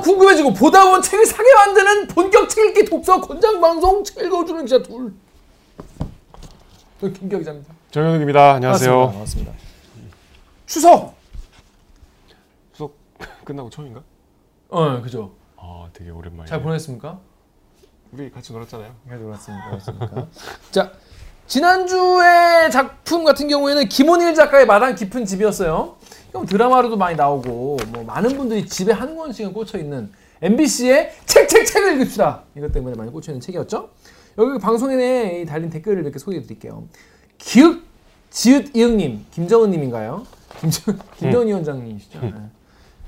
궁금해지고 보다 보면 책을 사게 만드는 본격 책 읽기 독서 권장 방송 책 읽어주는 기자 둘. 김기혁 기자입니다. 정현욱입니다. 안녕하세요. 반갑습니다. 반갑습니다. 추석. 수석 끝나고 처음인가? 어, 그죠. 아, 되게 오랜만이네. 잘 보냈습니까? 우리 같이 놀았잖아요. 잘 놀았습니다. 그렇습니까? 자, 지난주의 작품 같은 경우에는 김원일 작가의 마당 깊은 집이었어요. 형 드라마로도 많이 나오고 뭐 많은 분들이 집에 한 권씩은 꽂혀 있는 MBC의 책 책 책을 읽읍시다. 이것 때문에 많이 꽂혀 있는 책이었죠. 여기 방송에 달린 댓글을 이렇게 소개해 드릴게요. 기읍 지읒 이응님, 김정은님인가요? 김정 김정은 위원장님이시죠. 네.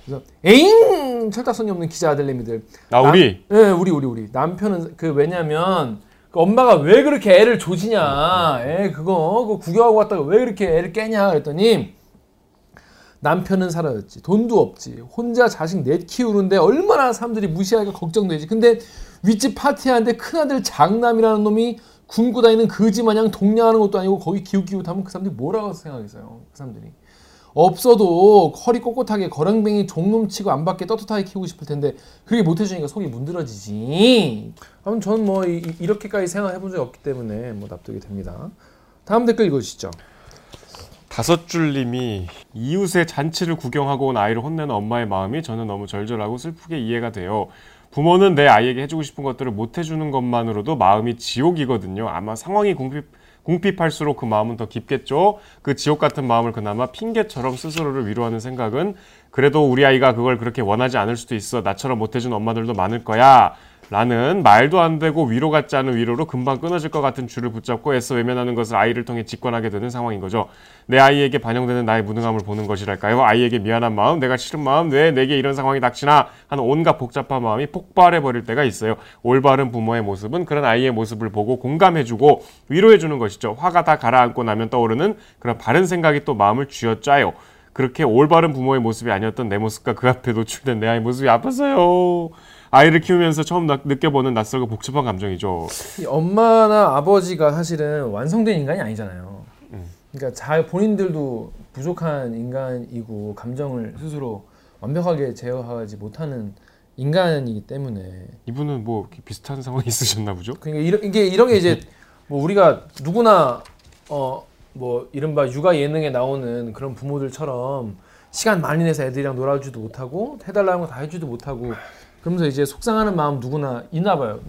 그래서 에잉 철딱선이 없는 기자 아들내미들. 아, 우리? 남, 네, 우리 우리 우리 남편은 그 왜냐면 그 엄마가 왜 그렇게 애를 조지냐, 애 그거 그 구경하고 왔다가 왜 그렇게 애를 깨냐? 그랬더니 남편은 살아였지 돈도 없지 혼자 자식 넷 키우는데 얼마나 사람들이 무시하기가 걱정되지. 근데 윗집 파티하는데 큰아들 장남이라는 놈이 굶고 다니는 거지 마냥 동냥하는 것도 아니고 거기 기웃기웃하면 그 사람들이 뭐라고 생각하겠어요 그 사람들이 없어도 허리 꼿꼿하게 거렁뱅이 종놈 치고 안 받게 떳떳하게 키우고 싶을 텐데 그렇게 못 해주니까 속이 문드러지지 아무튼 저는 뭐 이, 이렇게까지 생각해 본 적이 없기 때문에 뭐 납득이 됩니다 다음 댓글 읽어주시죠 다섯 줄님이 이웃의 잔치를 구경하고 온 아이를 혼내는 엄마의 마음이 저는 너무 절절하고 슬프게 이해가 돼요. 부모는 내 아이에게 해주고 싶은 것들을 못 해주는 것만으로도 마음이 지옥이거든요. 아마 상황이 궁핍, 궁핍할수록 그 마음은 더 깊겠죠. 그 지옥 같은 마음을 그나마 핑계처럼 스스로를 위로하는 생각은 그래도 우리 아이가 그걸 그렇게 원하지 않을 수도 있어. 나처럼 못해준 엄마들도 많을 거야. 라는 말도 안 되고 위로 같지 않은 위로로 금방 끊어질 것 같은 줄을 붙잡고 애써 외면하는 것을 아이를 통해 직관하게 되는 상황인 거죠. 내 아이에게 반영되는 나의 무능함을 보는 것이랄까요? 아이에게 미안한 마음, 내가 싫은 마음, 왜 내게 이런 상황이 닥치나 하는 온갖 복잡한 마음이 폭발해 버릴 때가 있어요. 올바른 부모의 모습은 그런 아이의 모습을 보고 공감해주고 위로해주는 것이죠. 화가 다 가라앉고 나면 떠오르는 그런 바른 생각이 또 마음을 쥐어짜요. 그렇게 올바른 부모의 모습이 아니었던 내 모습과 그 앞에 노출된 내 아이 모습이 아팠어요. 아이를 키우면서 처음 나, 느껴보는 낯설고 복잡한 감정이죠. 이 엄마나 아버지가 사실은 완성된 인간이 아니잖아요. 음. 그러니까 잘 본인들도 부족한 인간이고 감정을 스스로 완벽하게 제어하지 못하는 인간이기 때문에 이분은 뭐 비슷한 상황이 있으셨나 보죠? 그러니까 이런 이게 이런 게 이제 뭐 우리가 누구나 어 뭐 이른바 육아 예능에 나오는 그런 부모들처럼 시간 많이 내서 애들이랑 놀아주지도 못하고 해달라는 거 다 해주지도 못하고 그러면서 이제 속상하는 마음 누구나 있나 봐요.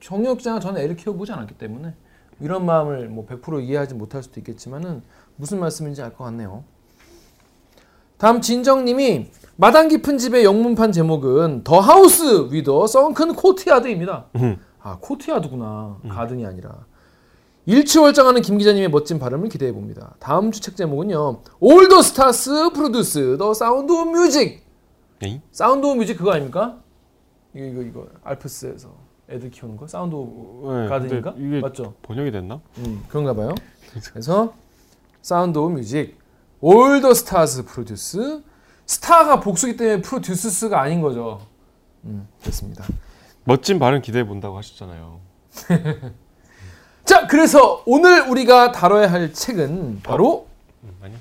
정혁 기자가 저는 애를 키워보지 않았기 때문에 이런 마음을 뭐 100% 이해하지 못할 수도 있겠지만은 무슨 말씀인지 알 것 같네요. 다음 진정님이 마당 깊은 집의 영문판 제목은 The House with a Sunken Courtyard입니다. 음. 아 코트야드구나 가든이 아니라 일취월장하는 김 기자님의 멋진 발음을 기대해 봅니다. 다음 주 책 제목은요 All the Stars Produce the Sound of Music 에이? Sound of Music 그거 아닙니까? 이거 이거 이거 알프스에서 애들 키우는 거 Sound of 네, 가든인가? 맞죠? 번역이 됐나? 음, 그런가 봐요. 그래서 Sound of Music All the Stars Produce 스타가 복수기 때문에 produces가 아닌 거죠. 음, 됐습니다. 멋진 발음 기대해 본다고 하셨잖아요. 자, 그래서 오늘 우리가 다뤄야 할 책은 바로 음, 아니요.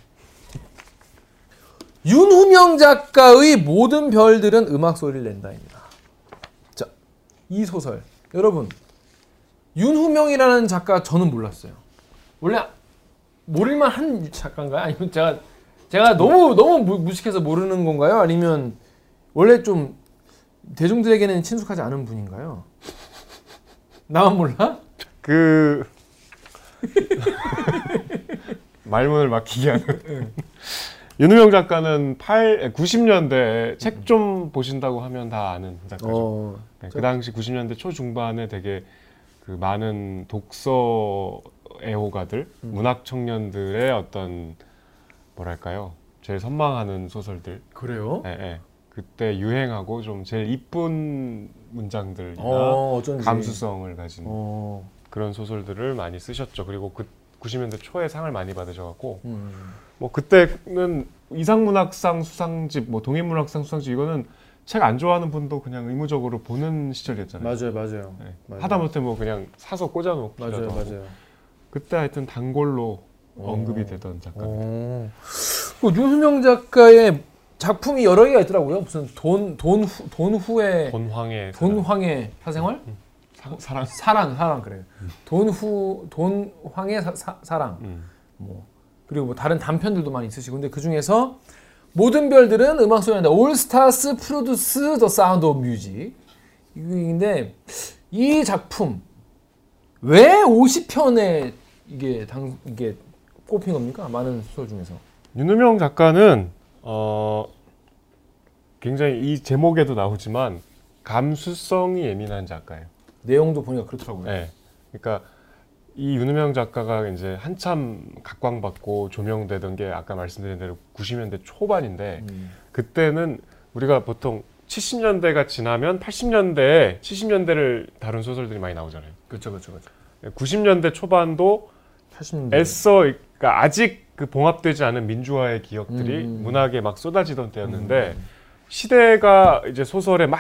윤후명 작가의 모든 별들은 음악 소리를 낸다입니다. 자, 이 소설 여러분 윤후명이라는 작가 저는 몰랐어요. 원래 모를만 한 작가인가요? 아니면 제가 제가 너무 너무 무- 무식해서 모르는 건가요? 아니면 원래 좀 대중들에게는 친숙하지 않은 분인가요? 나만 몰라? 그 말문을 막히게 하는 윤우명 작가는 8 90년대 책 좀 보신다고 하면 다 아는 작가죠. 어, 네, 그 당시 90년대 초중반에 되게 그 많은 독서 애호가들, 문학 청년들의 어떤 뭐랄까요, 제일 선망하는 소설들. 그래요? 예, 예. 그때 유행하고 좀 제일 이쁜 문장들이나 어. 감수성을 가진 어, 그런 소설들을 많이 쓰셨죠. 그리고 그 90년대 초에 상을 많이 받으셔갖고 음. 뭐 그때는 이상문학상 수상집, 뭐 동인문학상 수상집 이거는 책 안 좋아하는 분도 그냥 의무적으로 보는 시절이었잖아요. 맞아요, 맞아요. 네. 맞아요. 하다못해 뭐 그냥 사서 꽂아놓고 맞아요, 맞아요. 그때 하여튼 단골로 어. 언급이 되던 작가. 어. 그 윤수명 작가의 작품이 여러 개가 있더라고요. 무슨 돈 돈 후 돈 후에 본황의 돈 황의 사생활? 사- 사랑. 사랑 사랑 그래요. 돈후 돈 황의 사, 사, 사랑. 음. 뭐 그리고 뭐 다른 단편들도 많이 있으시고 근데 그 중에서 모든 별들은 음악 소리한다. All Stars Produce the Sound of Music. 이인데 이 작품 왜 50편에 이게 당 이게 꼽힌 겁니까? 많은 소설 중에서. 윤우명 작가는 어 굉장히 이 제목에도 나오지만 감수성이 예민한 작가예요. 내용도 보니까 그렇더라고요. 네. 그러니까 이 윤우명 작가가 이제 한참 각광받고 조명되던 게 아까 말씀드린 대로 90년대 초반인데 음. 그때는 우리가 보통 70년대가 지나면 80년대에 70년대를 다룬 소설들이 많이 나오잖아요. 그렇죠, 그렇죠, 그렇죠. 90년대 초반도 80년대. 애써 그러니까 아직 그 봉합되지 않은 민주화의 기억들이 음. 문학에 막 쏟아지던 때였는데 시대가 이제 소설에 막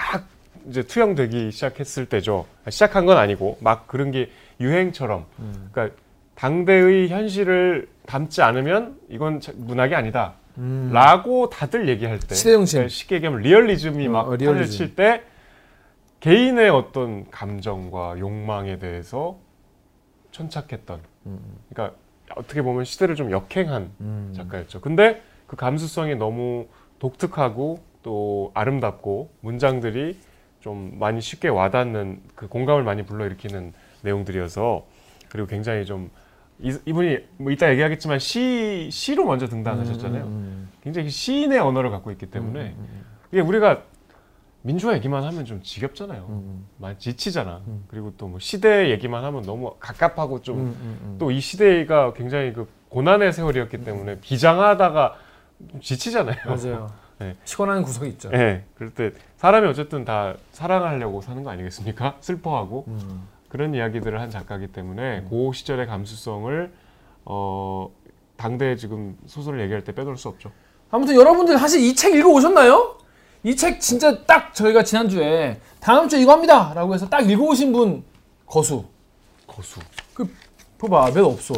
이제 투영되기 시작했을 때죠. 시작한 건 아니고 막 그런 게 유행처럼 음. 그러니까 당대의 현실을 담지 않으면 이건 자- 문학이 아니다. 음. 라고 다들 얘기할 때. 그러니까 쉽게 얘기하면 리얼리즘이 어, 막 어, 리얼리즘. 칠때 개인의 어떤 감정과 욕망에 대해서 천착했던 그러니까 어떻게 보면 시대를 좀 역행한 음. 작가였죠. 근데 그 감수성이 너무 독특하고 또 아름답고 문장들이 좀 많이 쉽게 와닿는 그 공감을 많이 불러일으키는 내용들이어서 그리고 굉장히 좀 이, 이분이 뭐 이따 얘기하겠지만 시 시로 먼저 등단하셨잖아요. 음. 굉장히 시인의 언어를 갖고 있기 때문에 음, 음, 이게 우리가 민주화 얘기만 하면 좀 지겹잖아요. 음. 많이 지치잖아. 음. 그리고 또 뭐 시대 얘기만 하면 너무 갑갑하고 좀 음, 음, 음. 또이 시대가 굉장히 그 고난의 세월이었기 때문에 비장하다가 좀 지치잖아요. 맞아요. 네. 피곤한 구석이 있죠. 예. 그럴 때 사람이 어쨌든 다 사랑하려고 사는 거 아니겠습니까? 슬퍼하고 음. 그런 이야기들을 한 작가이기 때문에 그 시절의 감수성을 어 당대 지금 소설을 얘기할 때 빼놓을 수 없죠. 아무튼 여러분들 사실 이 책 읽어 오셨나요? 이 책 진짜 딱 저희가 지난주에 다음 주에 이거 합니다 라고 해서 딱 읽어 오신 분 거수 거수. 그 봐봐 몇 없어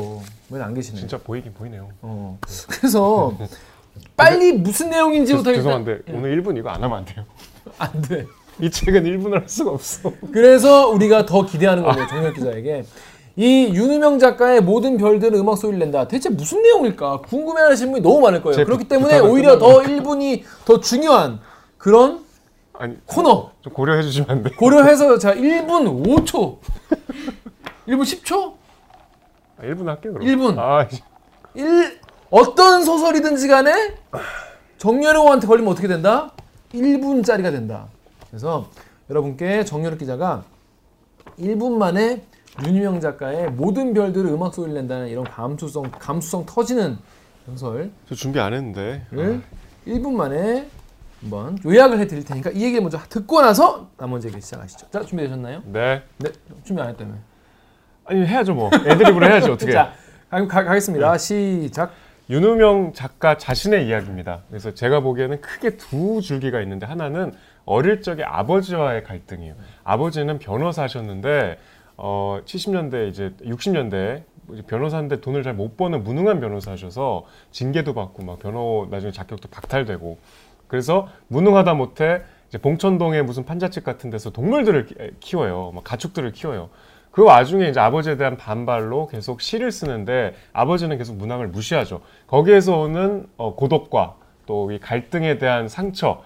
몇 안 계시네 진짜 보이긴 보이네요. 어. 그래서 빨리 무슨 내용인지부터 죄- 죄송한데 오늘 1분 이거 안 하면 안 돼요. 안 돼. 이 책은 1분을 할 수가 없어. 그래서 우리가 더 기대하는 거예요 정혁 기자에게. 이 윤우명 작가의 모든 별들은 음악 소리를 낸다. 대체 무슨 내용일까? 궁금해하시는 분이 너무 많을 거예요. 제 그렇기 부- 때문에 부탁을 오히려 더 1분이 더 중요한 그런 아니 코너. 좀 고려해 주시면 안 돼. 고려해서 자 1분 5초. 1분 10초? 아, 1분 할게 그럼. 1분. 아, 이제 1 어떤 소설이든지 간에 정여로한테 걸리면 어떻게 된다? 1분짜리가 된다. 그래서 여러분께 정여로 기자가 1분 만에 윤유명 작가의 모든 별들을 음악 소리를 낸다는 이런 감수성 감수성 터지는 소설을 저 준비 안 했는데. 1분 만에 한번 요약을 해드릴 테니까 이 얘기 먼저 듣고 나서 나머지 얘기 시작하시죠. 자 준비되셨나요? 네. 네 준비 안 했다며. 아니 해야죠 뭐. 애드립으로 해야지 어떻게. 자 가, 가, 가겠습니다. 시작. 윤우명 작가 자신의 이야기입니다. 그래서 제가 보기에는 크게 두 줄기가 있는데 하나는 어릴 적에 아버지와의 갈등이에요. 아버지는 변호사셨는데 어 70년대 이제 60년대 변호사인데 돈을 잘 못 버는 무능한 변호사셔서 징계도 받고 막 변호 나중에 자격도 박탈되고 그래서 무능하다 못해 이제 봉천동에 무슨 판자집 같은 데서 동물들을 키- 키워요. 막 가축들을 키워요. 그 와중에 이제 아버지에 대한 반발로 계속 시를 쓰는데 아버지는 계속 문학을 무시하죠. 거기에서 오는 어, 고독과 또 이 갈등에 대한 상처,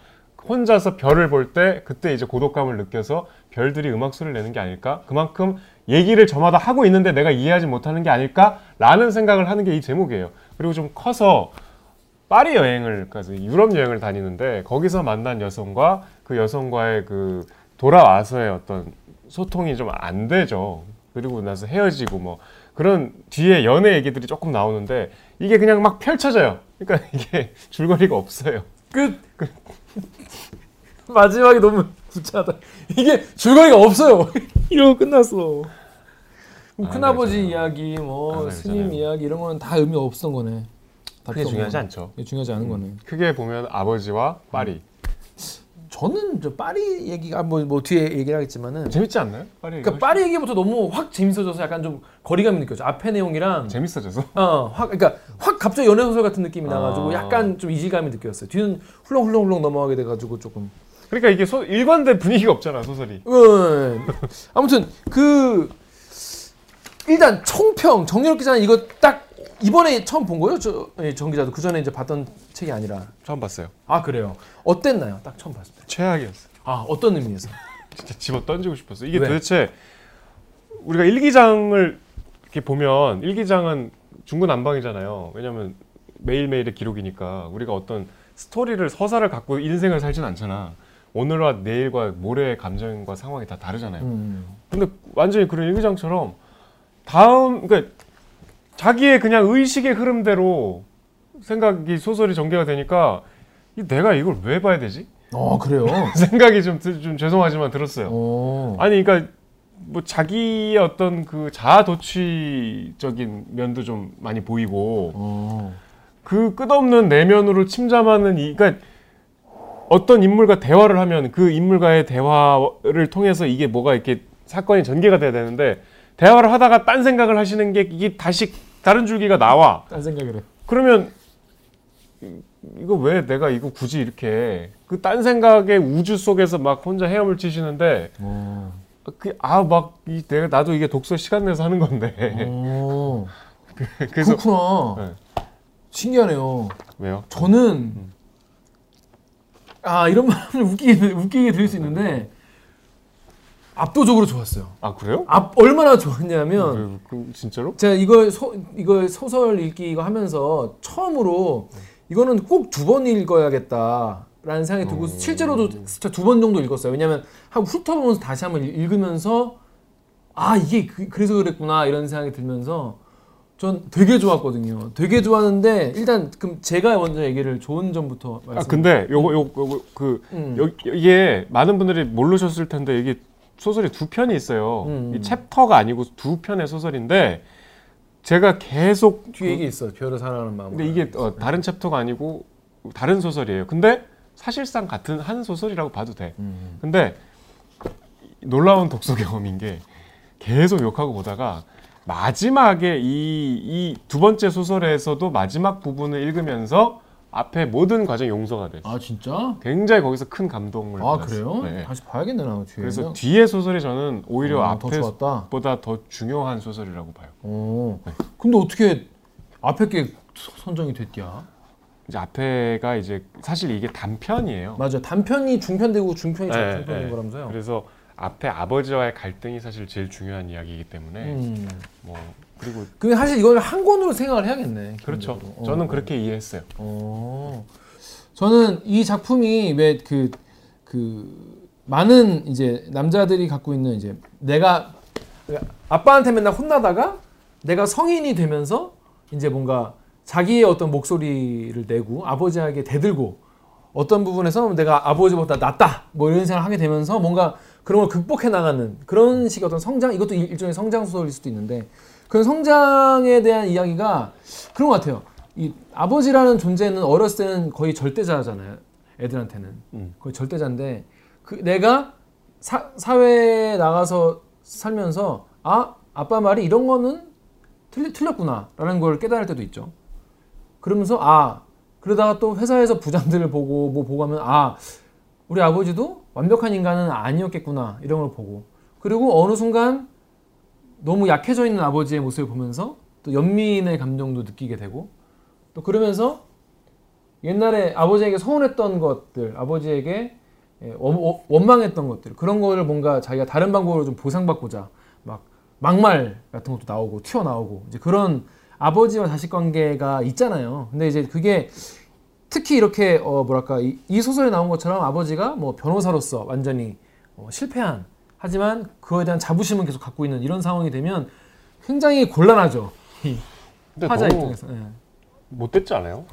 혼자서 별을 볼 때 그때 이제 고독감을 느껴서 별들이 음악 소리를 내는 게 아닐까? 그만큼 얘기를 저마다 하고 있는데 내가 이해하지 못하는 게 아닐까라는 생각을 하는 게 이 제목이에요. 그리고 좀 커서 파리 여행을 까지 유럽 여행을 다니는데 거기서 만난 여성과 그 여성과의 그 돌아와서의 어떤 소통이 좀 안 되죠. 그리고 나서 헤어지고 뭐 그런 뒤에 연애 얘기들이 조금 나오는데 이게 그냥 막 펼쳐져요. 그러니까 이게 줄거리가 없어요. 끝. 마지막이 너무 구차하다. 이게 줄거리가 없어요. 이러고 끝났어. 그럼 아, 큰아버지 네, 이야기, 뭐 아, 스님 네, 이야기 이런 거는 다 의미 없었던 거네. 필요 중요하지 않죠. 거. 중요하지 않은 거네. 크게 보면 아버지와 파리. 저는 저 파리 얘기가 뭐, 뭐 뒤에 얘기를 하겠지만은 재밌지 않나요? 파리 얘기 그러니까 파리 얘기부터 너무 확 재밌어져서 약간 좀 거리감이 느껴져. 앞에 내용이랑 재밌어져서 어, 확 그러니까 확 갑자기 연애 소설 같은 느낌이 나가지고 아. 약간 좀 이질감이 느꼈어요. 뒤는 훌렁훌렁훌렁 넘어가게 돼가지고 조금. 그러니까 이게 소, 일관된 분위기가 없잖아 소설이. 어, 아무튼 그 일단 총평 정유럽 기자는 이거 딱 이번에 처음 본 거예요? 저정 기자도 그 전에 이제 봤던 책이 아니라. 처음 봤어요. 아 그래요. 어땠나요? 딱 처음 봤을 때. 최악이었어. 아 어떤 의미에서? 진짜 집어 던지고 싶었어. 이게 왜? 도대체 우리가 일기장을 이렇게 보면 일기장은 중구난방이잖아요. 왜냐면 매일매일의 기록이니까 우리가 어떤 스토리를 서사를 갖고 인생을 살진 않잖아. 오늘과 내일과 모레의 감정과 상황이 다 다르잖아요. 음. 근데 완전히 그런 일기장처럼 다음 그러니까 자기의 그냥 의식의 흐름대로 생각이 소설이 전개가 되니까 이 내가 이걸 왜 봐야 되지? 어 그래요. 생각이 좀, 들- 좀 죄송하지만 들었어요. 어. 아니 그러니까 뭐 자기의 어떤 그 자아 도취적인 면도 좀 많이 보이고 어. 그 끝없는 내면으로 침잠하는 이 그러니까 어떤 인물과 대화를 하면 그 인물과의 대화를 통해서 이게 뭐가 이렇게 사건이 전개가 돼야 되는데 대화를 하다가 딴 생각을 하시는 게 이게 다시 다른 줄기가 나와 딴 생각을 해. 그러면 이- 이거 왜 내가 이거 굳이 이렇게 그 딴 생각의 우주 속에서 막 혼자 헤엄을 치시는데 어. 그아막 내가 나도 이게 독서 시간 내서 하는 건데 어. 그래서 그렇구나. 네. 신기하네요. 왜요? 저는 아 이런 말을 웃기게 웃기게 들릴 수 있는데 압도적으로 좋았어요. 아 그래요? 앞 얼마나 좋았냐면 그, 그, 진짜로? 제가 이걸 소 이걸 소설 읽기 이거 하면서 처음으로 이거는 꼭 두 번 읽어야겠다 라는 생각이 들고 실제로도 진짜 두 번 정도 읽었어요. 왜냐하면 하고 훑어보면서 다시 한번 읽- 읽으면서 아 이게 그, 래서 그랬구나 이런 생각이 들면서 전 되게 좋았거든요. 되게 좋았는데 일단 그럼 제가 먼저 얘기를 좋은 점부터 말씀. 아 근데 요거 요거, 요거 그 음. 여, 이게 많은 분들이 모르셨을 텐데 이게 소설이 두 편이 있어요. 음. 이 챕터가 아니고 두 편의 소설인데 제가 계속 뒤에 얘기 있어. 별을 사랑하는 마음. 근데 이게 어, 다른 챕터가 아니고 다른 소설이에요. 근데 사실상 같은 한 소설이라고 봐도 돼. 음. 근데 놀라운 독서 경험인 게 계속 욕하고 보다가 마지막에 이 이 두 번째 소설에서도 마지막 부분을 읽으면서 앞에 모든 과정이 용서가 됐어. 아 진짜? 굉장히 거기서 큰 감동을 아 받았어요. 그래요? 네. 다시 봐야겠네 나 뒤에. 그래서 뒤에 소설이 저는 오히려 아, 더 좋았다. 앞에보다 더 중요한 소설이라고 봐요. 어. 네. 근데 어떻게 앞에 게 서- 선정이 됐냐? 이제 앞에가 이제 사실 이게 단편이에요. 맞아. 단편이 중편되고 중편이 네, 장편인 네. 거라면서요. 그래서 앞에 아버지와의 갈등이 사실 제일 중요한 이야기이기 때문에 음. 뭐 그리고 그 사실 이걸 한 권으로 생각을 해야겠네. 그렇죠. 기본적으로. 저는 어, 그렇게 이해했어요. 어. 저는 이 작품이 왜그그 많은 이제 남자들이 갖고 있는 이제 내가 아빠한테 맨날 혼나다가 내가 성인이 되면서 이제 뭔가 자기의 어떤 목소리를 내고 아버지에게 대들고 어떤 부분에서 내가 아버지보다 낫다 뭐 이런 생각을 하게 되면서 뭔가 그런 걸 극복해 나가는 그런 식의 어떤 성장 이것도 일- 일종의 성장 소설일 수도 있는데 그런 성장에 대한 이야기가 그런 것 같아요. 이 아버지라는 존재는 어렸을 때는 거의 절대자잖아요. 애들한테는 음. 거의 절대자인데 그 내가 사, 사회에 나가서 살면서 아 아빠 말이 이런 거는 틀리, 틀렸구나라는 걸 깨달을 때도 있죠. 그러면서 아 그러다가 또 회사에서 부장들을 보고 뭐 보고 하면 아 우리 아버지도 완벽한 인간은 아니었겠구나 이런 걸 보고 그리고 어느 순간 너무 약해져 있는 아버지의 모습을 보면서 또 연민의 감정도 느끼게 되고 또 그러면서 옛날에 아버지에게 서운했던 것들 아버지에게 예, 원망했던 것들 그런 거를 뭔가 자기가 다른 방법으로 좀 보상받고자 막 막말 같은 것도 나오고 튀어나오고 이제 그런 아버지와 자식 관계가 있잖아요. 근데 이제 그게 특히 이렇게 어 뭐랄까 이, 이 소설에 나온 것처럼 아버지가 뭐 변호사로서 완전히 어, 실패한 하지만 그거에 대한 자부심은 계속 갖고 있는 이런 상황이 되면 굉장히 곤란하죠. 화자 입장에서. 예. 못됐지 않아요?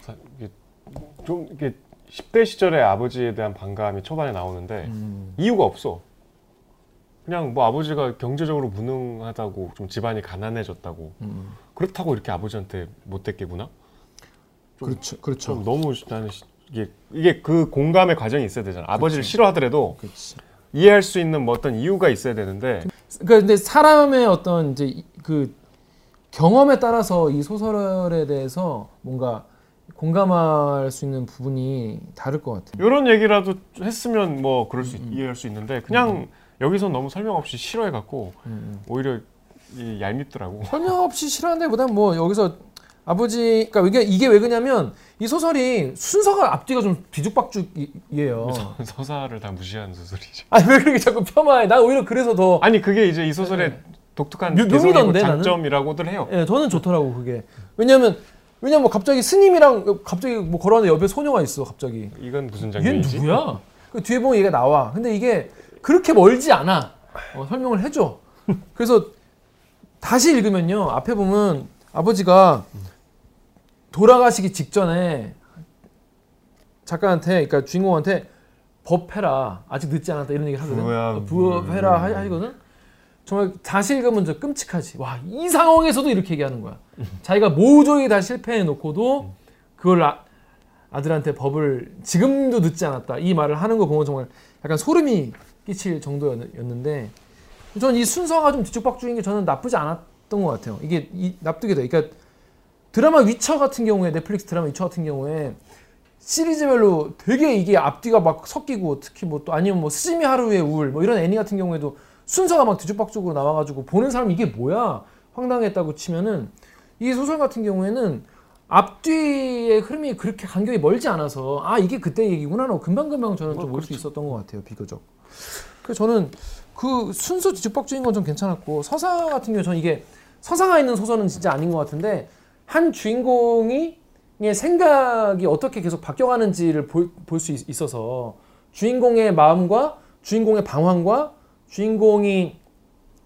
좀 이게 10대 시절의 아버지에 대한 반감이 초반에 나오는데 음. 이유가 없어. 그냥 뭐 아버지가 경제적으로 무능하다고 좀 집안이 가난해졌다고 그렇다고 이렇게 아버지한테 못됐겠구나? 좀- 그렇죠, 그렇죠. 좀 너무 나는 시- 이게 이게 그 공감의 과정이 있어야 되잖아. 아버지를 싫어하더라도 그렇지. 이해할 수 있는 뭐 어떤 이유가 있어야 되는데 그러니까 근데 사람의 어떤 이제 이- 그 경험에 따라서 이 소설에 대해서 뭔가 공감할 수 있는 부분이 다를 것 같아요. 이런 얘기라도 했으면 뭐 그럴 수 음, 이해할 수 있는데 그냥 여기서 너무 설명 없이 싫어해 갖고 음, 오히려 이 얄밉더라고. 설명 없이 싫어하는데보다 뭐 여기서 아버지, 그러니까 이게 이게 왜 그러냐면 이 소설이 순서가 앞뒤가 좀 뒤죽박죽이에요. 서사를 다 무시하는 소설이죠. 아니 왜 그렇게 자꾸 폄하해? 나 오히려 그래서 더 아니 그게 이제 이 소설의 독특한 묘- 개성이고 묘미던데? 장점이라고들 해요. 예, 저는 좋더라고 그게. 왜냐면 왜냐면 뭐 갑자기 스님이랑 갑자기 뭐 걸어가는데 옆에 소녀가 있어 갑자기. 이건 무슨 장면이지? 누구야? 그 뒤에 보면 얘가 나와. 근데 이게 그렇게 멀지 않아. 어, 설명을 해줘. 그래서 다시 읽으면요. 앞에 보면 아버지가 돌아가시기 직전에 작가한테, 그러니까 주인공한테 법해라. 아직 늦지 않았다 이런 얘기를 하거든. 부야, 어, 부업해라 하- 하거든. 정말 읽으면 저 끔찍하지. 와, 이 상황에서도 이렇게 얘기하는 거야. 자기가 모조리 다 실패해 놓고도 그걸 아, 아들한테 법을 지금도 늦지 않았다 이 말을 하는 거 보면 정말 약간 소름이 끼칠 정도였는데 저는 이 순서가 좀 뒤죽박죽인 게 저는 나쁘지 않았던 것 같아요. 이게 이, 납득이 돼. 그러니까 드라마 위쳐 같은 경우에 넷플릭스 드라마 위쳐 같은 경우에 시리즈별로 되게 이게 앞뒤가 막 섞이고 특히 뭐 또 아니면 뭐 스즈미 하루의 우울 뭐 이런 애니 같은 경우에도 순서가 막 뒤죽박죽으로 나와가지고 보는 사람 이게 뭐야? 황당했다고 치면은 이 소설 같은 경우에는 앞뒤의 흐름이 그렇게 간격이 멀지 않아서 아 이게 그때 얘기구나 로 금방금방 저는 좀볼수 있었던 것 같아요 비교적. 그래서 저는 그 순서 뒤죽박죽인 건 좀 괜찮았고 서사 같은 경우 저는 이게 서사가 있는 소설은 진짜 아닌 것 같은데 한 주인공이 의 생각이 어떻게 계속 바뀌어가는지를 볼 수 있어서 주인공의 마음과 주인공의 방황과 주인공이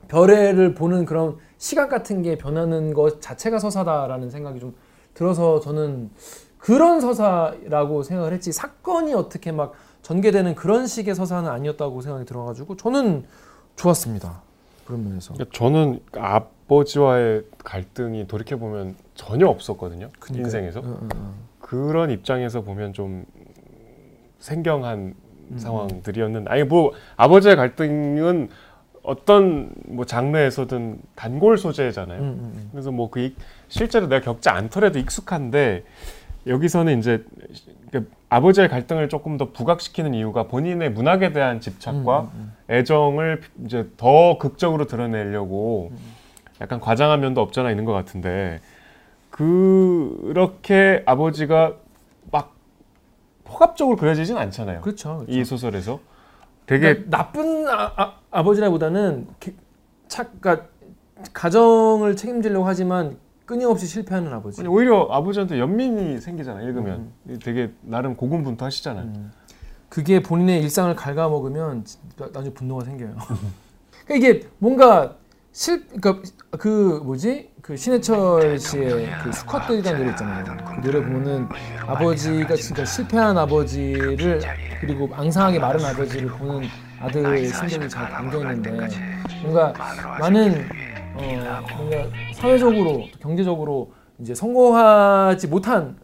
별애를 보는 그런 시각 같은 게 변하는 것 자체가 서사다라는 생각이 좀 들어서 저는 그런 서사라고 생각을 했지. 사건이 어떻게 막 전개되는 그런 식의 서사는 아니었다고 생각이 들어가지고 저는 좋았습니다. 그런 면에서. 그러니까 저는 아버지와의 갈등이 돌이켜 보면 전혀 없었거든요. 그러니까요. 인생에서 어, 어, 어. 그런 입장에서 보면 좀 생경한 음. 상황들이었는데 아니 뭐 아버지의 갈등은 어떤 뭐 장르에서든 단골 소재잖아요. 음, 음, 음. 그래서 뭐 그 실제로 내가 겪지 않더라도 익숙한데 여기서는 이제 그 아버지의 갈등을 조금 더 부각시키는 이유가 본인의 문학에 대한 집착과 음, 음, 애정을 이제 더 극적으로 드러내려고 약간 과장한 면도 없잖아 있는 것 같은데 그렇게 아버지가 막 포갑적으로 그려지진 않잖아요. 그렇죠, 그렇죠. 이 소설에서 되게 그러니까 나쁜 아, 아, 버지라보다는 착, 그러니까 가정을 책임지려고 하지만 끊임없이 실패하는 아버지. 아니, 오히려 아버지한테 연민이 생기잖아 읽으면 되게 나름 고군분투하시잖아요. 음. 그게 본인의 일상을 갉아먹으면 나중에 분노가 생겨요. 그러니까 이게 뭔가 실, 그러니까 그 뭐지? 그 신해철 씨의 그 수컷들이라는 노래 있잖아요. 그 노래 보면은 아버지가 진짜 실패한 아버지를 그리고 앙상하게 마른 아버지를 보는 아들의 심정이 잘 담겨 있는데 뭔가 많은 어 뭔가 사회적으로 또 경제적으로 이제 성공하지 못한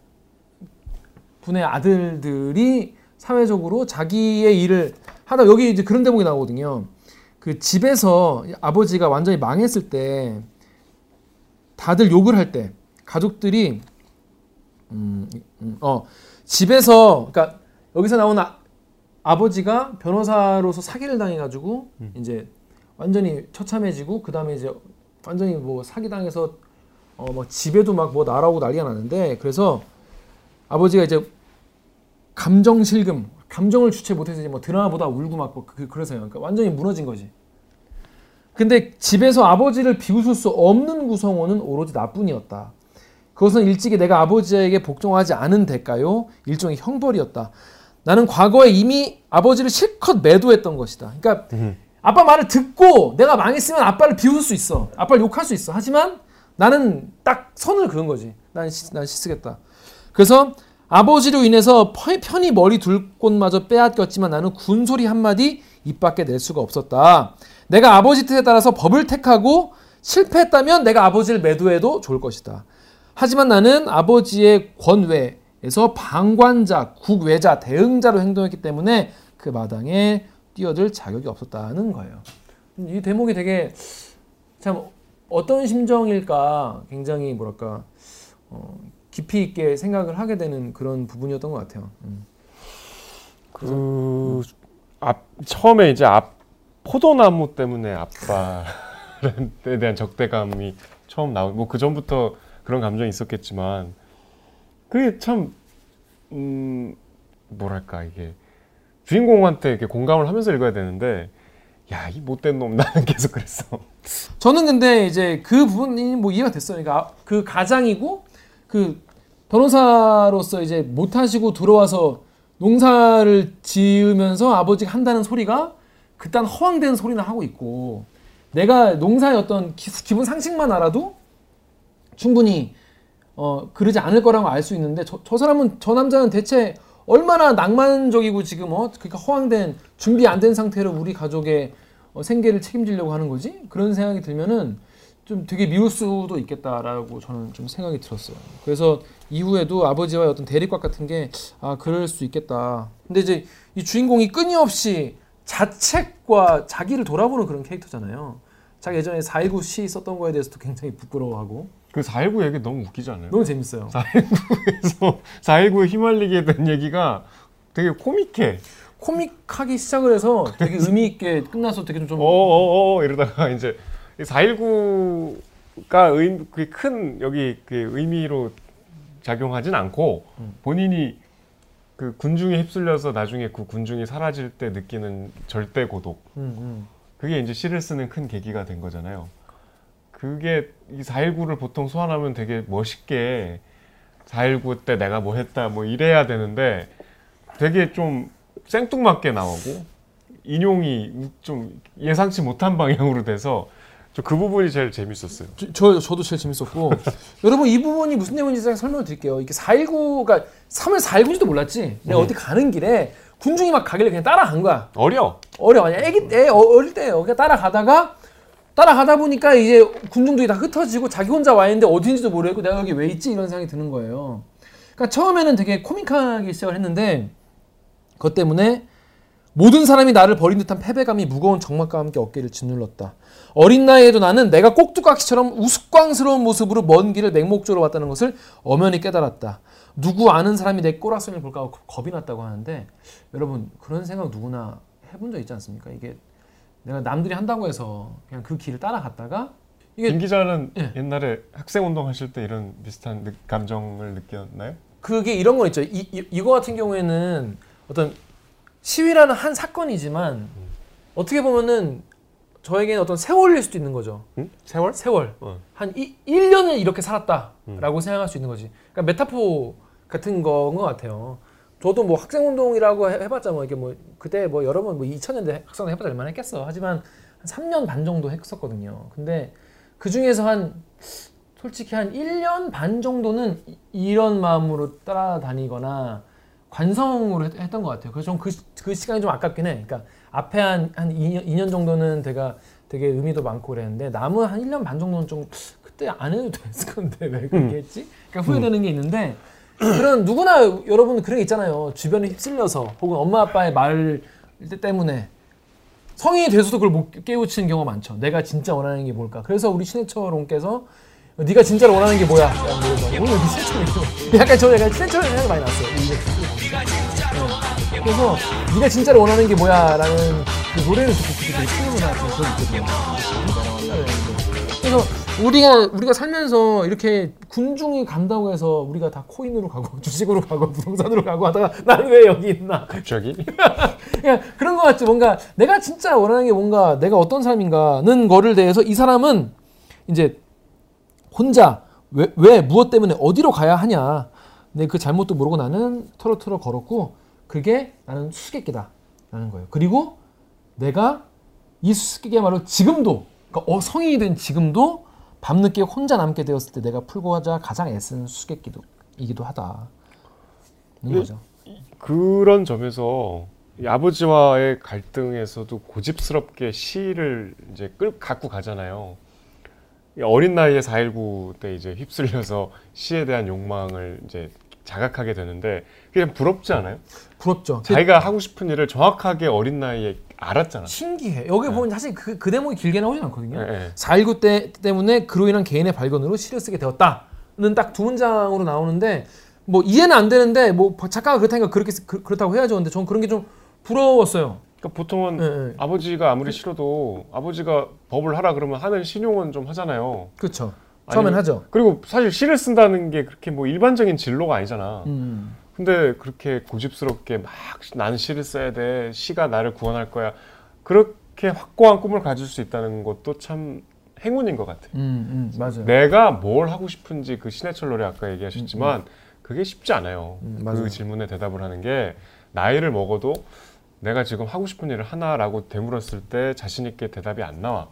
분의 아들들이 사회적으로 자기의 일을 하다 여기 이제 그런 대목이 나오거든요. 그 집에서 아버지가 완전히 망했을 때 다들 욕을 할 때 가족들이 음, 음, 어 집에서 그러니까 여기서 나오는 아, 아버지가 변호사로서 사기를 당해가지고 이제 완전히 처참해지고 그 다음에 이제 완전히 뭐 사기 당해서 어 막 집에도 막 뭐 날아오고 난리가 나는데 그래서 아버지가 이제 감정 실금, 감정을 주체 못해서 이제 뭐 드라마보다 울고 막뭐 그, 그래서요. 그러니까 완전히 무너진 거지. 근데 집에서 아버지를 비웃을 수 없는 구성원은 오로지 나뿐이었다. 그것은 일찍이 내가 아버지에게 복종하지 않은 대가요. 일종의 형벌이었다. 나는 과거에 이미 아버지를 실컷 매도했던 것이다. 그러니까 아빠 말을 듣고 내가 망했으면 아빠를 비웃을 수 있어. 아빠를 욕할 수 있어. 하지만 나는 딱 선을 그은 거지. 난, 시, 난 씻으겠다. 그래서 아버지로 인해서 편- 편히 머리 둘 곳마저 빼앗겼지만 나는 군소리 한마디 입 밖에 낼 수가 없었다. 내가 아버지 뜻에 따라서 법을 택하고 실패했다면 내가 아버지를 매도해도 좋을 것이다. 하지만 나는 아버지의 권외, 에서 방관자, 국외자, 대응자로 행동했기 때문에 그 마당에 뛰어들 자격이 없었다는 거예요. 이 대목이 되게 참 어떤 심정일까 굉장히 뭐랄까 어, 깊이 있게 생각을 하게 되는 그런 부분이었던 것 같아요. 음. 그 앞, 처음에 이제 앞 포도나무 때문에 아빠에 대한 적대감이 처음 나오. 뭐그 전부터 그런 감정이 있었겠지만 그게 참 음, 뭐랄까 이게 주인공한테 이렇게 공감을 하면서 읽어야 되는데 야 이 못된 놈 나는 계속 그랬어. 저는 근데 이제 그 부분이 뭐 이해가 됐어요. 그러니까 그 가장이고 그 변호사로서 이제 못 하시고 들어와서 농사를 지으면서 아버지가 한다는 소리가 그딴 허황된 소리나 하고 있고 내가 농사의 어떤 기, 기본 상식만 알아도 충분히 어 그러지 않을 거라고 알 수 있는데 저, 저 사람은 저 남자는 대체 얼마나 낭만적이고 지금 어 그러니까 허황된 준비 안 된 상태로 우리 가족의 어, 생계를 책임지려고 하는 거지? 그런 생각이 들면은 좀 되게 미울 수도 있겠다라고 저는 좀 생각이 들었어요. 그래서 이후에도 아버지와의 어떤 대립각 같은 게 아 그럴 수 있겠다. 근데 이제 이 주인공이 끊임없이 자책과 자기를 돌아보는 그런 캐릭터잖아요. 자기 예전에 419 시 썼던 거에 대해서도 굉장히 부끄러워하고 그 419 얘기 너무 웃기지 않아요? 너무 재밌어요. 419에서 419에 휘말리게 된 얘기가 되게 코믹해. 코믹하기 시작을 해서 되게 의미 있게 끝나서 되게 좀 어어어 이러다가 이제 419가 의, 큰 여기 그 의미로 작용하진 않고 음. 본인이 그 군중에 휩쓸려서 나중에 그 군중이 사라질 때 느끼는 절대 고독 음, 음. 그게 이제 시를 쓰는 큰 계기가 된 거잖아요. 그게 이 419를 보통 소환하면 되게 멋있게 419 때 내가 뭐 했다 뭐 이래야 되는데 되게 좀 생뚱맞게 나오고 인용이 좀 예상치 못한 방향으로 돼서 저 그 부분이 제일 재밌었어요. 저, 저 저 도 제일 재밌었고 여러분 이 부분이 무슨 내용인지 제가 설명을 드릴게요. 이게 419가 3월 419인지도 몰랐지. 내가 음. 어디 가는 길에 군중이 막 가길래 그냥 따라간 거야. 어려. 어려 아니 애기 때 어- 어릴 때예요. 그냥 따라가다가 따라가다 보니까 이제 군중들이 다 흩어지고 자기 혼자 와 있는데 어디인지도 모르겠고 내가 여기 왜 있지 이런 생각이 드는 거예요. 그러니까 처음에는 되게 코믹하게 시작을 했는데 그것 때문에 모든 사람이 나를 버린 듯한 패배감이 무거운 적막과 함께 어깨를 짓눌렀다. 어린 나이에도 나는 내가 꼭두각시처럼 우스꽝스러운 모습으로 먼 길을 맹목적으로 왔다는 것을 엄연히 깨달았다. 누구 아는 사람이 내 꼬락선을 볼까 하고 겁이 났다고 하는데 여러분 그런 생각 누구나 해본 적 있지 않습니까? 이게 내가 남들이 한다고 해서 그냥 그 길을 따라갔다가 이게 김 기자는 예. 옛날에 학생 운동 하실 때 이런 비슷한 느- 감정을 느꼈나요? 그게 이런 거 있죠. 이, 이, 이거 같은 경우에는 어떤 시위라는 한 사건이지만 어떻게 보면은 저에게는 어떤 세월일 수도 있는 거죠. 응? 세월? 세월. 어. 한 이, 1년을 이렇게 살았다라고 생각할 수 있는 거지. 그러니까 메타포 같은 거인 것 같아요. 저도 뭐 학생 운동이라고 해- 해봤자 뭐 이게 뭐 그때 뭐 여러 번뭐 2000년대 학생 해봤자 얼마나 했겠어. 하지만 한 3년 반 정도 했었거든요. 근데 그 중에서 한 솔직히 한 1년 반 정도는 이- 이런 마음으로 따라다니거나 관성으로 했, 했던 것 같아요. 그래서 좀그 그 시간이 좀 아깝긴 해. 그러니까 앞에 한, 한 2년, 2년 정도는 제가 되게 의미도 많고 그랬는데 남은 한 1년 반 정도는 좀 그때 안 해도 됐을 건데 왜 그렇게 했지? 그러니까 후회되는 게 있는데 그런 누구나 여러분 그런 게 있잖아요. 주변에 휩쓸려서 혹은 엄마 아빠의 말 때문에 성인이 돼서도 그걸 못 깨우치는 경우가 많죠. 내가 진짜 원하는 게 뭘까? 그래서 우리 신해철론께서 네가 진짜로 원하는 게 뭐야? 오늘 여기 신해철이 약간 저 약간 신해철 생각이 많이 났어요. 그래서 네가 진짜로 원하는 게 뭐야?라는 그 노래를 듣고 그때 되게 충격을 받았던 기억이 있거든요. 진짜로 원하는 게. 그래서 우리가 우리가 살면서 이렇게 군중이 간다고 해서 우리가 다 코인으로 가고 주식으로 가고 부동산으로 가고 하다가 나는 왜 여기 있나? 갑자기? 그냥 그런 것 같죠. 뭔가 내가 진짜 원하는 게 뭔가 내가 어떤 사람인가는 거를 대해서 이 사람은 이제 혼자 왜, 왜 무엇 때문에 어디로 가야 하냐. 근데 그 잘못도 모르고 나는 털어털어 걸었고 그게 나는 수수께끼다 라는 거예요. 그리고 내가 이 수수께끼야말로 지금도 그러니까 어, 성인이 된 지금도 밤늦게 혼자 남게 되었을 때 내가 풀고 하자 가장 애쓰는 수수께끼도이기도 하다. 는 네. 거죠. 그런 점에서 이 아버지와의 갈등에서도 고집스럽게 시를 이제 끌 갖고 가잖아요. 이 어린 나이에 4.19 때 이제 휩쓸려서 시에 대한 욕망을 이제 자각하게 되는데 그냥 부럽지 않아요? 부럽죠. 자기가 하고 싶은 일을 정확하게 어린 나이에 알았잖아. 신기해. 여기 보면 사실 그, 그 대목이 길게 나오진 않거든요. 네, 네. 4.19 때, 때문에 그로 인한 개인의 발견으로 시를 쓰게 되었다는 딱 두 문장으로 나오는데 뭐 이해는 안 되는데 뭐 작가가 그렇다니까 그렇게 쓰- 그, 그렇다고 해야죠. 근데 전 그런 게 좀 부러웠어요. 그러니까 보통은 예, 예. 아버지가 아무리 싫어도 아버지가 법을 하라 그러면 하는 신용은 좀 하잖아요. 그렇죠. 처음엔 하죠. 그리고 사실 시를 쓴다는 게 그렇게 뭐 일반적인 진로가 아니잖아. 음. 근데 그렇게 고집스럽게 막 나는 시를 써야 돼. 시가 나를 구원할 거야. 그렇게 확고한 꿈을 가질 수 있다는 것도 참 행운인 것 같아. 음, 음, 맞아요. 내가 뭘 하고 싶은지 그 신해철 노래 아까 얘기하셨지만 그게 쉽지 않아요. 음. 그 질문에 대답을 하는 게 나이를 먹어도 내가 지금 하고 싶은 일을 하나라고 되물었을 때 자신 있게 대답이 안 나와.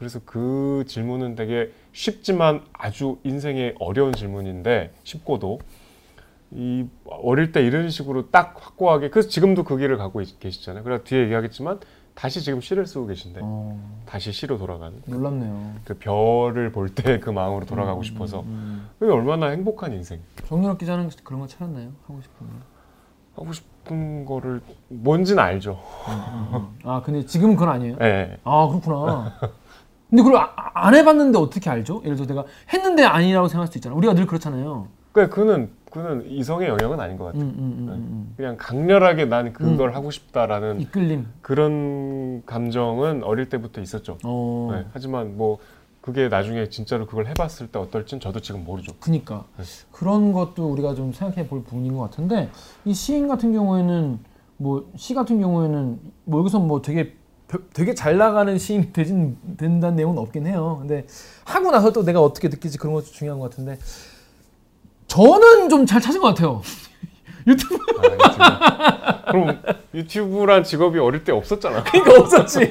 그래서 그 질문은 되게 쉽지만 아주 인생의 어려운 질문인데 쉽고도 이 어릴 때 이런 식으로 딱 확고하게 그래서 지금도 그 길을 가고 있- 계시잖아요. 그래서 뒤에 얘기하겠지만 다시 지금 시를 쓰고 계신데 어, 다시 시로 돌아가는 놀랍네요. 그 별을 볼 때 그 마음으로 돌아가고 싶어서 음. 그게 얼마나 행복한 인생 정윤학 기자는 그런 거 찾았나요? 하고 싶은 거. 하고 싶은 거를 뭔지는 알죠. 아 근데 지금은 그건 아니에요. 예. 아 그렇구나. 근데 그걸 아- 안 해봤는데 어떻게 알죠? 예를 들어 내가 했는데 아니라고 생각할 수도 있잖아. 우리가 늘 그렇잖아요. 그 그는 그는 이성의 영역은 아닌 것 음, 같아. 요 음, 음, 음, 그냥 강렬하게 난 그걸 하고 싶다라는 음. 이끌림. 그런 감정은 어릴 때부터 있었죠. 어. 네. 하지만 뭐 그게 나중에 진짜로 그걸 해봤을 때 어떨진 저도 지금 모르죠. 그니까 네. 그런 것도 우리가 좀 생각해 볼 부분인 것 같은데 이 시인 같은 경우에는 뭐 시 같은 경우에는 뭐 여기서 뭐 되게 벼- 되게 잘 나가는 시인이 되진 된다는 내용은 없긴 해요. 근데 하고 나서 또 내가 어떻게 느끼지 그런 것도 중요한 것 같은데 저는 좀 잘 찾은 것 같아요. 유튜브 아, 유튜브. 그럼 유튜브란 직업이 어릴 때 없었잖아. 그러니까 없었지.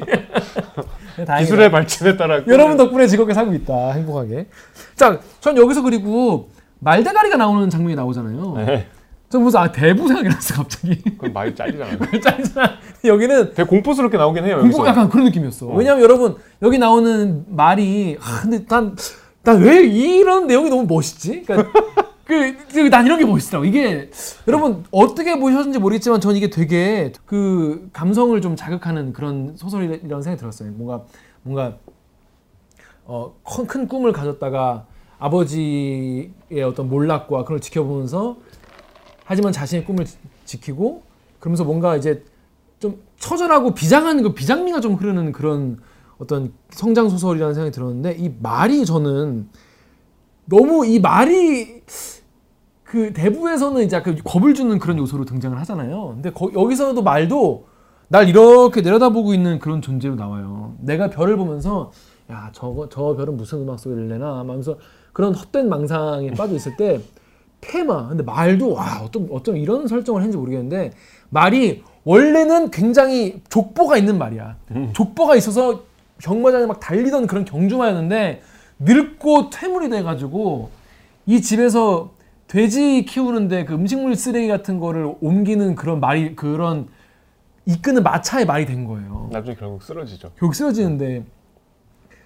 기술의 발전에 따라 여러분 덕분에 즐겁게 살고 있다. 행복하게. 자, 전 여기서 그리고 말대가리가 나오는 장면이 나오잖아요. 네. 전 무슨 아 대부 생각이 났어 갑자기. 그건 말이 잘리잖아. 짜리잖아. 여기는 되게 공포스럽게 나오긴 해요. 공포 여기서. 약간 그런 느낌이었어. 어. 왜냐면 여러분 여기 나오는 말이 아 근데 난 난 왜 이런 내용이 너무 멋있지? 그러니까 그, 그, 난 이런 게 멋있더라고. 이게, 여러분, 어떻게 보셨는지 모르겠지만, 전 이게 되게, 그, 감성을 좀 자극하는 그런 소설이라는 생각이 들었어요. 뭔가, 뭔가, 어, 큰, 큰 꿈을 가졌다가, 아버지의 어떤 몰락과 그걸 지켜보면서, 하지만 자신의 꿈을 지- 지키고, 그러면서 뭔가 이제, 좀 처절하고 비장한 그 비장미가 좀 흐르는 그런 어떤 성장 소설이라는 생각이 들었는데 이 말이 저는 너무 이 말이 그 대부에서는 이제 약간 겁을 주는 그런 요소로 등장을 하잖아요. 근데 거- 여기서도 말도 날 이렇게 내려다보고 있는 그런 존재로 나와요. 내가 별을 보면서 야 저거 저 별은 무슨 음악 소리를 내나 하면서 그런 헛된 망상에 빠져 있을 때 테마 근데 말도 와 어쩜 어쩜 이런 설정을 했는지 모르겠는데 말이 원래는 굉장히 족보가 있는 말이야. 족보가 있어서 경마장에 막 달리던 그런 경주마였는데 늙고 퇴물이 돼가지고 이 집에서 돼지 키우는데 그 음식물 쓰레기 같은 거를 옮기는 그런 말이 그런 이끄는 마차의 말이 된 거예요. 나중에 결국 쓰러지죠. 결국 쓰러지는데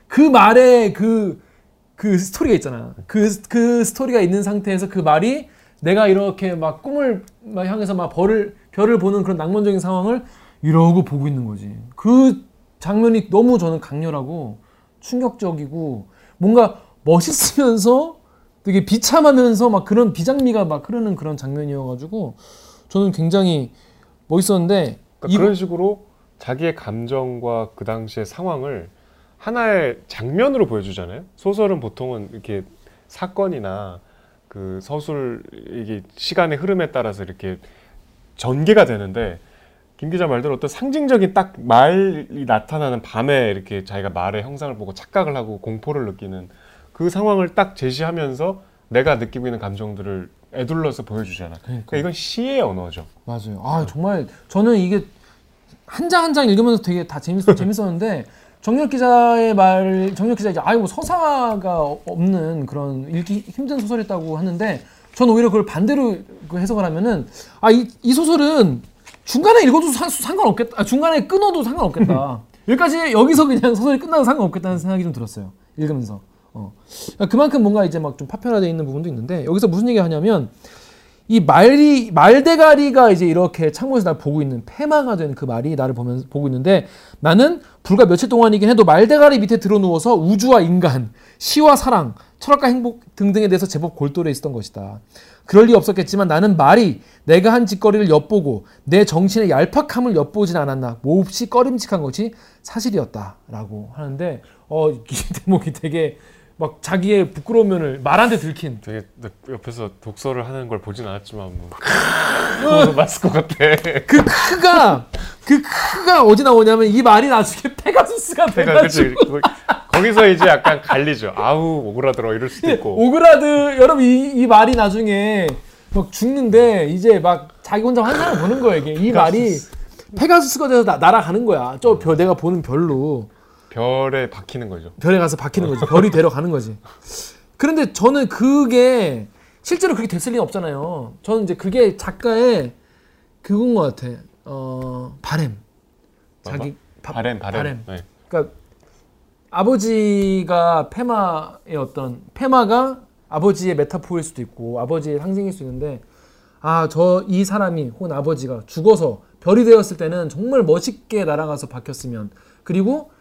그 말에 그, 그 스토리가 있잖아. 그, 그 스토리가 있는 상태에서 그 말이 내가 이렇게 막 꿈을 막 향해서 막 벌을, 별을 보는 그런 낭만적인 상황을 이러고 보고 있는 거지. 그 장면이 너무 저는 강렬하고 충격적이고 뭔가 멋있으면서 되게 비참하면서 막 그런 비장미가 막 흐르는 그런 장면이어가지고 저는 굉장히 멋있었는데 그러니까 그런 식으로 자기의 감정과 그 당시의 상황을 하나의 장면으로 보여주잖아요. 소설은 보통은 이렇게 사건이나 그 서술 이게 시간의 흐름에 따라서 이렇게 전개가 되는데 김 기자 말대로 어떤 상징적인 딱 말이 나타나는 밤에 이렇게 자기가 말의 형상을 보고 착각을 하고 공포를 느끼는 그 상황을 딱 제시하면서 내가 느끼고 있는 감정들을 애둘러서 보여주잖아. 그러니까 이건 시의 언어죠. 맞아요. 아 정말 저는 이게 한 장 한 장 읽으면서 되게 다 재밌 재밌었는데 정렬 기자의 말 정렬 기자 이제 아유 뭐 서사가 없는 그런 읽기 힘든 소설이었다고 하는데 저는 오히려 그걸 반대로 그 해석을 하면은 아이 이 소설은 중간에 읽어도 상, 상관없겠다. 아, 중간에 끊어도 상관없겠다. 여기까지 여기서 그냥 소설이 끝나도 상관없겠다는 생각이 좀 들었어요. 읽으면서. 어. 그러니까 그만큼 뭔가 이제 막 좀 파편화되어 있는 부분도 있는데 여기서 무슨 얘기 하냐면 이 말이 말대가리가 이제 이렇게 창문에서 날 보고 있는 폐마가 된 그 말이 나를 보면서 보고 있는데 나는 불과 며칠 동안이긴 해도 말대가리 밑에 들어 누워서 우주와 인간, 시와 사랑, 철학과 행복 등등에 대해서 제법 골똘해 있었던 것이다. 그럴 리 없었겠지만 나는 말이 내가 한 짓거리를 엿보고 내 정신의 얄팍함을 엿보진 않았나 몹시 꺼림칙한 것이 사실이었다라고 하는데 어 이 대목이 되게 막 자기의 부끄러운 면을 말한테 들킨. 되게 옆에서 독서를 하는 걸 보진 않았지만 뭐. 그거 봤을 것 같아. 그 크가 그 크가 어디 나오냐면 이 말이 나중에 페가수스가 돼가지고. 거- 거기서 이제 약간 갈리죠. 아우 오그라들어 이럴 수도 있고. 오그라드 여러분 이, 이 말이 나중에 막 죽는데 이제 막 자기 혼자 환상을 보는 거예요 이게. 이 말이 페가수스가 돼서 나, 날아가는 거야. 저 별 내가 보는 별로 별에 박히는 거죠. 별에 가서 박히는 거지 별이 데려가는 거지 그런데 저는 그게 실제로 그렇게 됐을 리는 없잖아요 저는 이제 그게 작가의 그건 것 같아 어 바램 자기 바- 바램 바램. 바램. 네. 그러니까 아버지가 폐마의 어떤 폐마가 아버지의 메타포일 수도 있고 아버지의 상징일 수 있는데 아 저 이 사람이 혹은 아버지가 죽어서 별이 되었을 때는 정말 멋있게 날아가서 박혔으면 그리고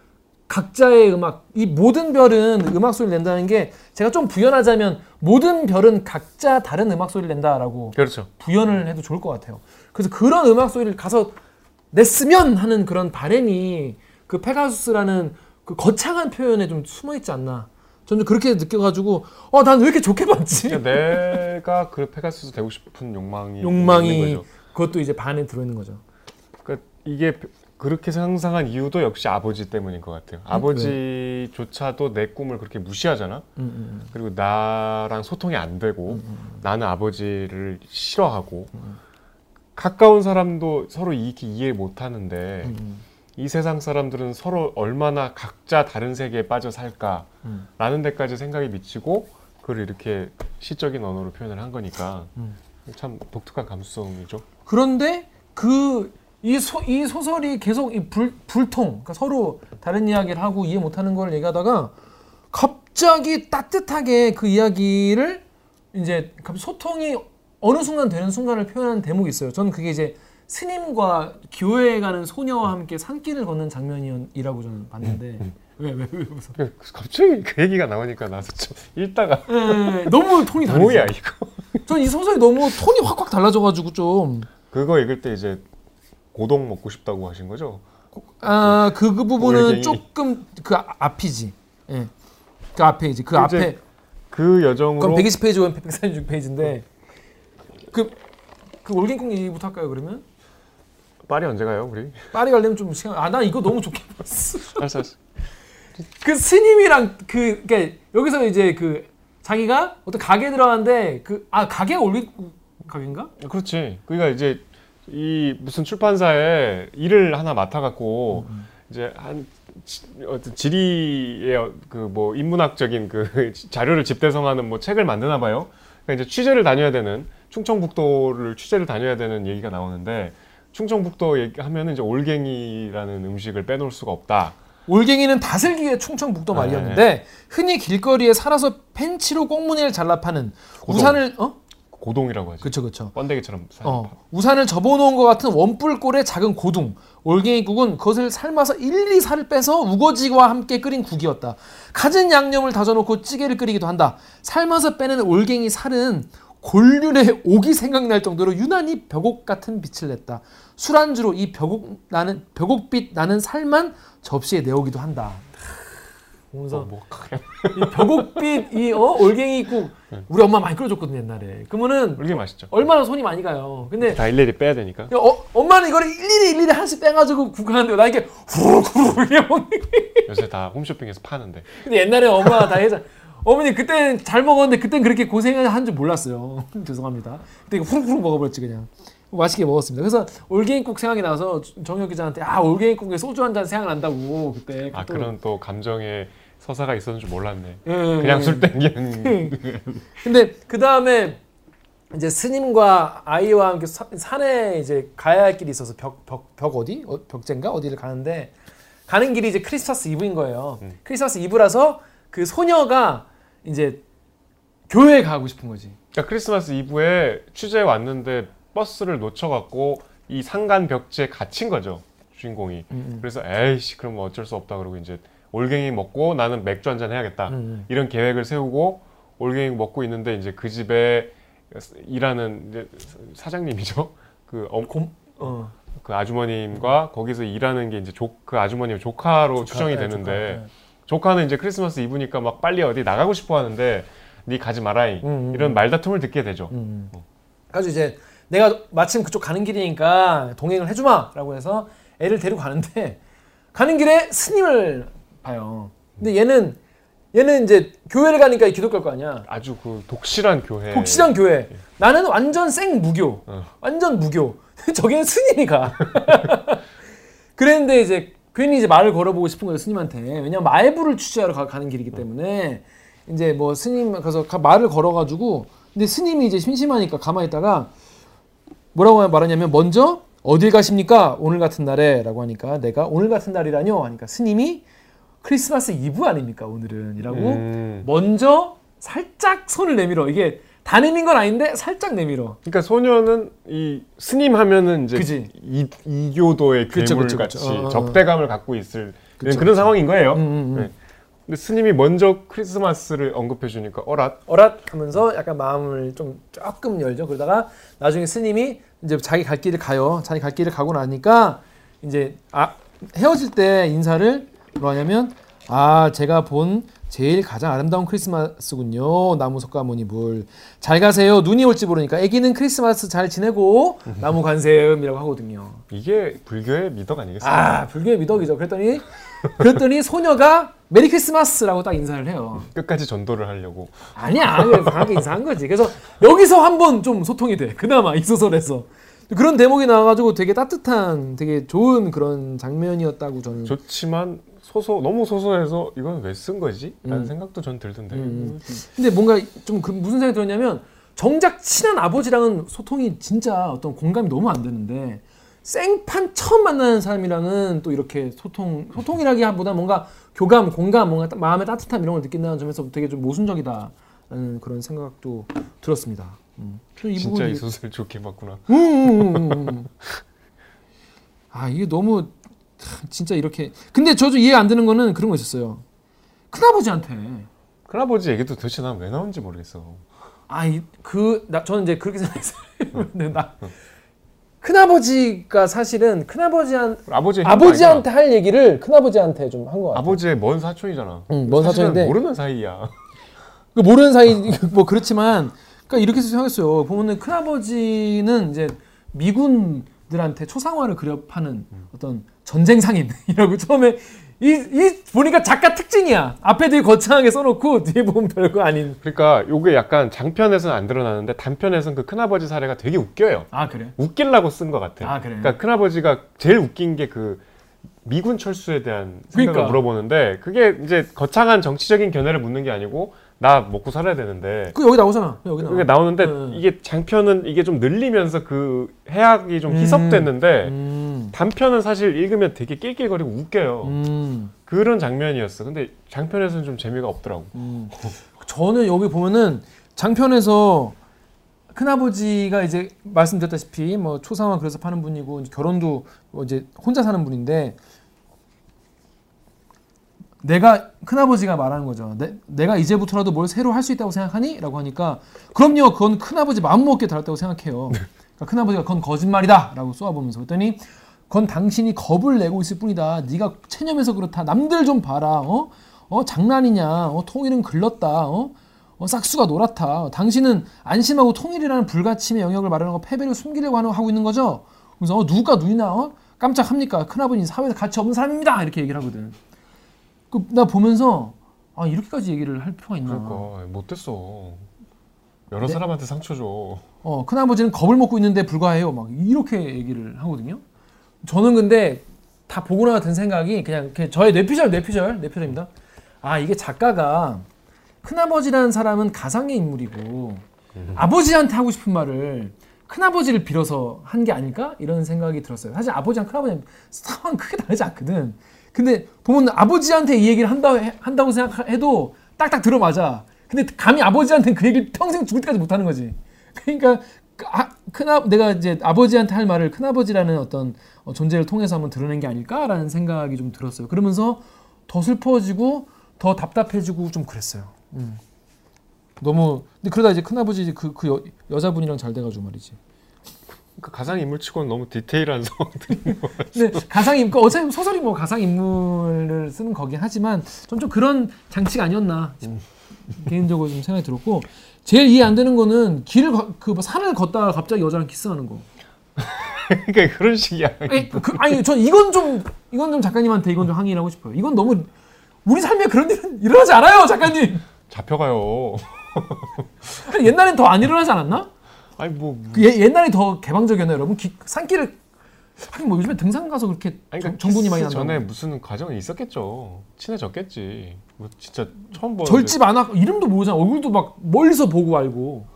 각자의 음악 이 모든 별은 음악 소리를 낸다는 게 제가 좀 부연하자면 모든 별은 각자 다른 음악 소리를 낸다라고 그렇죠. 부연을 해도 좋을 것 같아요. 그래서 그런 음악 소리를 가서 냈으면 하는 그런 바램이 그 페가수스라는 그 거창한 표현에 좀 숨어 있지 않나. 저는 그렇게 느껴가지고 어 난 왜 이렇게 좋게 봤지? 그러니까 내가 그 페가수스 되고 싶은 욕망이 욕망이. 그것도 이제 반에 들어있는 거죠. 그러니까 이게 그렇게 상상한 이유도 역시 아버지 때문인 것 같아요. 아버지조차도 내 꿈을 그렇게 무시하잖아. 음, 음, 그리고 나랑 소통이 안 되고 나는 아버지를 싫어하고 가까운 사람도 서로 이렇게 이해 못 하는데 음, 음, 이 세상 사람들은 서로 얼마나 각자 다른 세계에 빠져 살까라는 음. 데까지 생각이 미치고 그걸 이렇게 시적인 언어로 표현을 한 거니까 음. 참 독특한 감수성이죠. 그런데 그 이이 소설이 계속 이 불, 불통, 그러니까 서로 다른 이야기를 하고 이해 못하는 걸 얘기하다가 갑자기 따뜻하게 그 이야기를 이제 갑자기 소통이 어느 순간 되는 순간을 표현하는 대목이 있어요. 저는 그게 이제 스님과 교회에 가는 소녀와 함께 산길을 걷는 장면이라고 저는 봤는데 왜왜왜 웃어? 그- 갑자기 그 얘기가 나오니까 나도 좀 읽다가 예, 너무 톤이 다르죠. 뭐야 이거? 전 이 소설이 너무 톤이 확확 달라져가지고 좀 그거 읽을 때 이제 고동 먹고 싶다고 하신 거죠? 아, 그, 그 부분은 올갱이. 조금 그 아- 앞이지. 예. 그 앞에 이제 그 이제 앞에 그 여정으로 그럼 120페이지와 146페이지인데 그, 그 올갱콩 얘기부터 할까요, 그러면? 파리 언제 가요 우리? 파리 가려면 좀 시간, 아, 나 이거 너무 좋게 봤어. 알았어 알았어. 그 스님이랑 그, 그니까 여기서 이제 그 자기가 어떤 가게에 들어갔는데 그, 아, 가게가 올갱콩 가게인가? 그렇지. 그러니까 이제 이 무슨 출판사에 일을 하나 맡아갖고 음, 이제 한 지- 어떤 지리의 그 뭐 인문학적인 그 자료를 집대성하는 뭐 책을 만드나 봐요. 그러니까 이제 취재를 다녀야 되는 충청북도를 취재를 다녀야 되는 얘기가 나오는데 충청북도 얘기하면은 이제 올갱이라는 음식을 빼놓을 수가 없다. 올갱이는 다슬기의 충청북도 네. 말이었는데 흔히 길거리에 살아서 펜치로 꽁무니를 잘라 파는 고동. 우산을 어? 고동이라고 하죠. 그쵸 그쵸 번데기처럼 어, 밥. 우산을 접어놓은 것 같은 원뿔꼴의 작은 고둥 올갱이국은 그것을 삶아서 일일이 살을 빼서 우거지와 함께 끓인 국이었다. 갖은 양념을 다져놓고 찌개를 끓이기도 한다. 삶아서 빼는 올갱이 살은 골륜의 옥이 생각날 정도로 유난히 벽옥 같은 빛을 냈다. 술안주로 이 벽옥 나는 벽옥빛 나는 살만 접시에 내오기도 한다. 보면서 어, 뭐. 이 벽옥빛 이 어? 올갱이국 우리 엄마 많이 끓여줬거든 옛날에. 그러면은 이게 맛있죠. 얼마나 손이 많이 가요. 근데 다 일일이 빼야 되니까. 어, 엄마는 이거를 일일이 일일이 하나씩 빼가지고 국하는데 나 이게 먹는 게. 요새 다 홈쇼핑에서 파는데. 근데 옛날에 엄마가 다 해서 어머니 그때는 잘 먹었는데 그땐 그렇게 고생을 한 줄 몰랐어요. 죄송합니다. 그때 후루후루 먹어버렸지 그냥. 맛있게 먹었습니다. 그래서 올갱이국 생각이 나서 정혁 기자한테 아 올갱이국에 소주 한 잔 생각난다고 그때. 아 또- 그런 또 감정의 서사가 있었는 줄 몰랐네. 예, 예, 그냥 예. 술 땡기는. 근데 그 다음에 이제 스님과 아이와 함께 사- 산에 이제 가야 할 길이 있어서 벽 벽 벽 어디 어, 벽제인가 어디를 가는데 가는 길이 이제 크리스마스 이브인 거예요. 크리스마스 이브라서 그 소녀가 이제 교회에 가고 싶은 거지. 그러니까 크리스마스 이브에 취재에 왔는데 버스를 놓쳐갖고 이 상간 벽지에 갇힌 거죠 주인공이. 음, 그래서 에이씨 그럼 뭐 어쩔 수 없다 그러고 이제 올갱이 먹고 나는 맥주 한잔 해야겠다 음. 이런 계획을 세우고 올갱이 먹고 있는데 이제 그 집에 일하는 이제 사장님이죠. 그, 어, 곰, 어. 그 아주머님과 거기서 일하는 게 이제 조, 그 아주머님 조카로 추정이 조카, 되는데 네, 조카, 네. 조카는 이제 크리스마스 이브니까 막 빨리 어디 나가고 싶어 하는데 니 가지 마라이 음, 음, 이런 말다툼을 듣게 되죠. 음. 그래서 이제 내가 마침 그쪽 가는 길이니까 동행을 해주마라고 해서 애를 데리고 가는데 가는 길에 스님을 봐요. 근데 얘는 얘는 이제 교회를 가니까 기독교일 거 아니야. 아주 그 독실한 교회. 독실한 교회. 나는 완전 생 무교. 어. 완전 무교. 저기는 스님이 가. 그랬는데 이제 괜히 이제 말을 걸어보고 싶은 거예요 스님한테. 왜냐면 말부를 취재하러 가, 가는 길이기 때문에 이제 뭐 스님 가서 가- 말을 걸어가지고 근데 스님이 이제 심심하니까 가만히 있다가 뭐라고 말하냐면 먼저 어딜 가십니까 오늘 같은 날에라고 하니까 내가 오늘 같은 날이라뇨 하니까 스님이 크리스마스 이브 아닙니까 오늘은 이라고 음. 먼저 살짝 손을 내밀어 이게 다 내민 건 아닌데 살짝 내밀어 그러니까 소녀는 이 스님 하면은 이제 그지. 이, 이교도의 그쵸, 괴물 그쵸, 같이 그쵸. 어, 어. 적대감을 갖고 있을 그런 상황인 거예요. 음, 음, 음. 네. 근데 스님이 먼저 크리스마스를 언급해 주니까 어랏 어랏 하면서 약간 마음을 좀 조금 열죠 그러다가 나중에 스님이 이제 자기 갈 길을 가요 자기 갈 길을 가고 나니까 이제 아 헤어질 때 인사를 뭐 하냐면 아 제가 본 제일 가장 아름다운 크리스마스군요. 나무 석가모니 물잘 가세요. 눈이 올지 모르니까. 애기는 크리스마스 잘 지내고 나무 관세음이라고 하거든요. 이게 불교의 미덕 아니겠어요? 아 불교의 미덕이죠. 그랬더니 그랬더니 소녀가 메리 크리스마스라고 딱 인사를 해요. 끝까지 전도를 하려고. 아니야. 강하게 인사한 거지. 그래서 여기서 한번 좀 소통이 돼. 그나마 이 소설에서. 그런 대목이 나와가지고 되게 따뜻한 되게 좋은 그런 장면이었다고 저는 좋지만 소소 너무 소소해서 이건 왜 쓴 거지? 라는 음. 생각도 전 들던데. 음. 근데 뭔가 좀 그 무슨 생각이 들었냐면 정작 친한 아버지랑은 소통이 진짜 어떤 공감이 너무 안 되는데 생판 처음 만나는 사람이랑은 또 이렇게 소통 소통이라기보다 뭔가 교감 공감 뭔가 따- 마음의 따뜻함 이런 걸 느낀다는 점에서 되게 좀 모순적이다라는 그런 생각도 들었습니다. 음. 저이 진짜 부분이 이 소설 좋게 봤구나. 음, 음, 음, 음. 아 이게 너무 참, 진짜 이렇게 근데 저도 이해 안 되는 거는 그런 거 있었어요 큰아버지한테 큰아버지 얘기도 도대체 난 왜 나온지 모르겠어. 아그나 저는 이제 그렇게 생각했어요 근데 나 큰아버지가 사실은 큰아버지한 아버지 아버지한테 할 얘기를 큰아버지한테 좀 한 거 같아 아버지의 먼 사촌이잖아. 응, 먼 사촌인데. 모르는 사이야. 그 모르는 사이 뭐 그렇지만 그러니까 이렇게 생각했어요. 보면은 큰 아버지는 이제 미군들한테 초상화를 그려 파는 어떤 전쟁 상인이라고 처음에 이, 이 보니까 작가 특징이야. 앞에 되게 거창하게 써놓고 뒤에 보면 별거 아닌. 그러니까 요게 약간 장편에서는 안 드러나는데 단편에서는 그 큰아버지 사례가 되게 웃겨요. 아 그래? 웃기려고 쓴 것 같아. 아, 그래요? 그러니까 큰아버지가 제일 웃긴 게 그 미군 철수에 대한 생각을 그러니까. 물어보는데 그게 이제 거창한 정치적인 견해를 묻는 게 아니고 나 먹고 살아야 되는데 그 여기 나오잖아. 여기 나와. 그게 나오는데 응. 이게 장편은 이게 좀 늘리면서 그 해악이 좀 음. 희석됐는데 음, 단편은 사실 읽으면 되게 낄낄거리고 웃겨요. 음, 그런 장면이었어. 근데 장편에서는 좀 재미가 없더라고. 음. 저는 여기 보면은 장편에서 큰아버지가 이제 말씀드렸다시피 뭐 초상화 그래서 파는 분이고 결혼도 뭐 이제 혼자 사는 분인데 내가 큰아버지가 말하는 거죠. 내, 내가 이제부터라도 뭘 새로 할 수 있다고 생각하니? 라고 하니까 그럼요. 그건 큰아버지 마음먹기에 달았다고 생각해요. 그러니까 큰아버지가 그건 거짓말이다 라고 쏘아보면서 그랬더니 그건 당신이 겁을 내고 있을 뿐이다. 네가 체념해서 그렇다. 남들 좀 봐라. 어? 어 장난이냐? 어 통일은 글렀다. 어? 어 싹수가 노랗다. 당신은 안심하고 통일이라는 불가침의 영역을 거 패배를 숨기려고 하는- 하고 있는 거죠. 그래서 어, 누가 눈이나 어? 깜짝합니까? 큰아버지 사회에서 가치 없는 사람입니다. 이렇게 얘기를 하거든. 그, 나 보면서 아 이렇게까지 얘기를 할 필요가 있나? 그러니까 못됐어. 여러 네. 사람한테 상처 줘. 어, 큰아버지는 겁을 먹고 있는데 불과해요. 막 이렇게 얘기를 하거든요. 저는 근데 다 보고 나서 든 생각이 그냥, 그냥 저의 뇌피셜, 뇌피셜, 뇌피셜입니다. 아, 이게 작가가 큰아버지라는 사람은 가상의 인물이고 아버지한테 하고 싶은 말을 큰아버지를 빌어서 한 게 아닐까? 이런 생각이 들었어요. 사실 아버지랑 큰아버지는 상황 크게 다르지 않거든. 근데 보면 아버지한테 이 얘기를 한다, 한다고 생각해도 딱딱 들어맞아. 근데 감히 아버지한테는 그 얘기를 평생 죽을 때까지 못 하는 거지. 그러니까 그 아, 큰아 내가 이제 아버지한테 할 말을 큰아버지라는 어떤 어, 존재를 통해서 한번 드러낸 게 아닐까라는 생각이 좀 들었어요. 그러면서 더 슬퍼지고 더 답답해지고 좀 그랬어요. 음. 너무 근데 그러다 이제 큰아버지 그, 그 여, 여자분이랑 잘 돼가지고 말이지. 그 가상 인물치고는 너무 디테일한 상황들이 근데 가상 인물 어차피 소설이 뭐 가상 인물을 쓰는 거긴 하지만 좀 좀 그런 장치가 아니었나 개인적으로 좀 생각이 들었고 제일 이해 안 되는 거는 길을 그뭐 산을 걷다가 갑자기 여자랑 키스하는 거. 그러니까 그런 식이야. 아니, 그, 아니 전 이건 좀 이건 좀 작가님한테 이건 좀 항의를 하고 싶어요. 이건 너무 우리 삶에 그런 일은 일어나지 않아요, 작가님. 잡혀가요. 아니, 옛날엔 더 안 일어나지 않았나? 아니 뭐그 예, 옛날이 더 개방적이었나요, 여러분? 기, 산길을 하긴 뭐 요즘에 등산 가서 그렇게 그러니까 정분이 많이 난다고. 전에 무슨 과정이 있었겠죠. 친해졌겠지. 뭐 진짜 처음 보는. 절집 안 하고 이름도 모르잖아. 얼굴도 막 멀리서 보고 알고.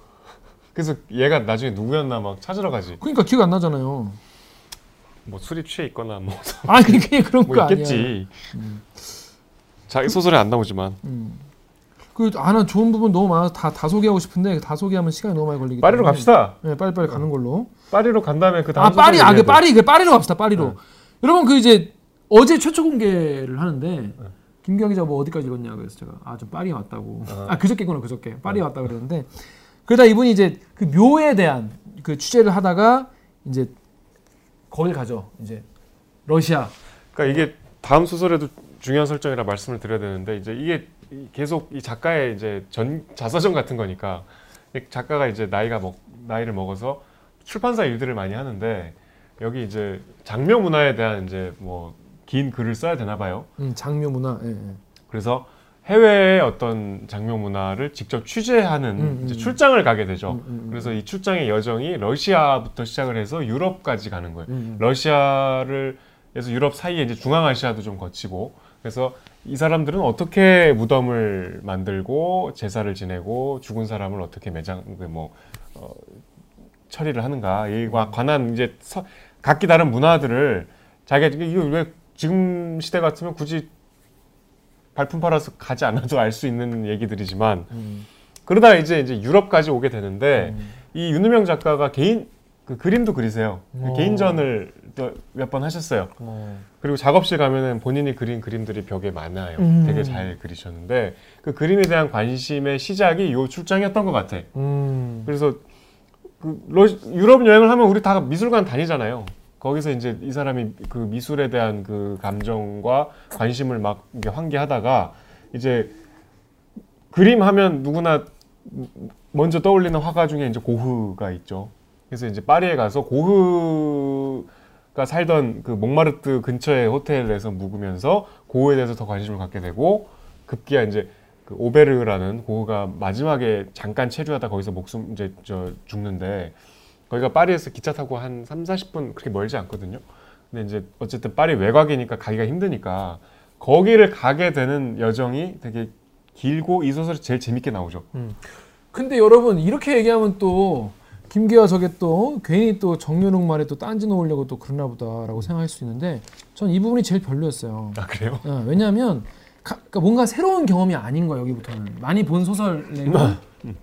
그래서 얘가 나중에 누구였나 막 찾으러 가지. 그러니까 기억 안 나잖아요. 뭐 술이 취해 있거나 뭐, 아니 그게 그런 뭐거 아니야. 있겠지. 자기 소설에 안 나오지만 그 하나 좋은 부분 너무 많아서 다, 다 소개하고 싶은데 다 소개하면 시간이 너무 많이 걸리기 파리로 때문에 갑시다. 네, 빨리빨리 가는 걸로. 파리로 간 다음에 그 다음 아 파리 아그 얘기해야 돼. 파리 그 파리로 갑시다. 파리로. 네. 여러분 그 이제 어제 최초 공개를 하는데 김경 기자 뭐 어디까지 읽었냐 그래서 제가 아 좀 파리 왔다고. 아 그저께구나 그저께 파리 왔다 그러는데 그러다 이분이 이제 그 묘에 대한 그 취재를 하다가 이제 거길 가죠. 이제 러시아. 그러니까 이게 다음 소설에도 중요한 설정이라 말씀을 드려야 되는데 이제 이게 이- 계속 이 작가의 이제 전 자서전 같은 거니까 이 작가가 이제 나이가 먹 나이를 먹어서 출판사 일들을 많이 하는데 여기 이제 장묘 문화에 대한 이제 뭐 긴 글을 써야 되나 봐요. 음, 장묘 문화. 예, 예. 그래서 해외의 어떤 장묘 문화를 직접 취재하는 음, 이제 음. 출장을 가게 되죠. 음, 음, 음. 그래서 이 출장의 여정이 러시아부터 시작을 해서 유럽까지 가는 거예요. 음, 음. 러시아를 해서 유럽 사이에 이제 중앙아시아도 좀 거치고 그래서 이 사람들은 어떻게 무덤을 만들고 제사를 지내고 죽은 사람을 어떻게 매장 그뭐 어, 처리를 하는가에 관한 이제 서, 각기 다른 문화들을 자기가 이거 왜 지금 시대 같으면 굳이 발품 팔아서 가지 않아도 알 수 있는 얘기들이지만 음. 그러다 이제 이제 유럽까지 오게 되는데 음. 이 윤우명 작가가 개인 그 그림도 그리세요. 그 어. 개인전을 몇 번 하셨어요. 어. 그리고 작업실 가면은 본인이 그린 그림들이 벽에 많아요. 음. 되게 잘 그리셨는데 그 그림에 대한 관심의 시작이 요 출장이었던 것 같아. 음. 그래서 그 러, 유럽 여행을 하면 우리 다 미술관 다니잖아요. 거기서 이제 이 사람이 그 미술에 대한 그 감정과 관심을 막 환기하다가 이제 그림 하면 누구나 먼저 떠올리는 화가 중에 이제 고흐가 있죠. 그래서 이제 파리에 가서 고흐가 살던 그 몽마르트 근처의 호텔에서 묵으면서 고흐에 대해서 더 관심을 갖게 되고 급기야 이제 그 오베르라는 고흐가 마지막에 잠깐 체류하다 거기서 목숨 이제 저 죽는데 거기가 파리에서 기차 타고 한 3, 40분 그렇게 멀지 않거든요. 근데 이제 어쨌든 파리 외곽이니까 가기가 힘드니까 거기를 가게 되는 여정이 되게 길고 이 소설이 제일 재밌게 나오죠. 근데 여러분 이렇게 얘기하면 또 김기화 저게 또 괜히 또 정연욱 말에 또 딴지 놓으려고 또 그러나 보다라고 생각할 수 있는데 전 이 부분이 제일 별로였어요. 아 그래요? 어, 왜냐하면 가- 그러니까 뭔가 새로운 경험이 아닌 거야 여기부터는. 많이 본 소설 내고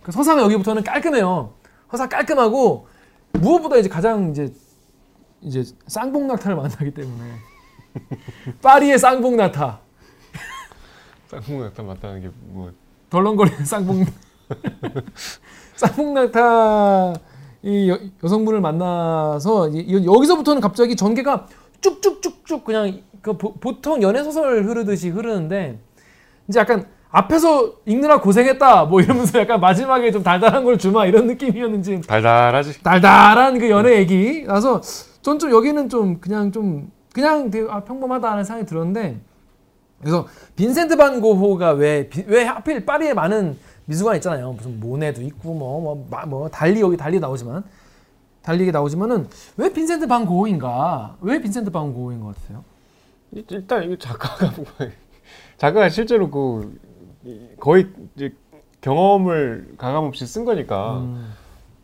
그 서사가 여기부터는 깔끔해요. 서사 깔끔하고 무엇보다 이제 가장 이제 이제 쌍봉낙타를 만나기 때문에. 파리의 쌍봉낙타. 쌍둥이 나타났다는 게 뭐. 덜렁거리는 쌍봉. 쌍봉낙타 이 여, 여성분을 만나서 이- 이- 여기서부터는 갑자기 전개가 쭉쭉쭉쭉 그냥 그 보, 보통 연애 소설 흐르듯이 흐르는데 이제 약간 앞에서 읽느라 고생했다 뭐 이러면서 약간 마지막에 좀 달달한 걸 주마 이런 느낌이었는지 달달하지. 달달한 그 연애 얘기 나서 전 좀 여기는 좀 그냥 좀 그냥 되게 아, 평범하다는 생각이 들었는데 그래서 빈센트 반 고호가 왜 왜 하필 파리에 많은 미술관 있잖아요 무슨 모네도 있고 뭐뭐 뭐, 뭐 달리 여기 달리 나오지만 달리게 나오지만은 왜 빈센트 반 고호인가 왜 빈센트 반 고호인 것 같아요? 일단 이 작가가 뭐 작가가 실제로 그 이- 거의 이제 경험을 가감없이 쓴 거니까 음,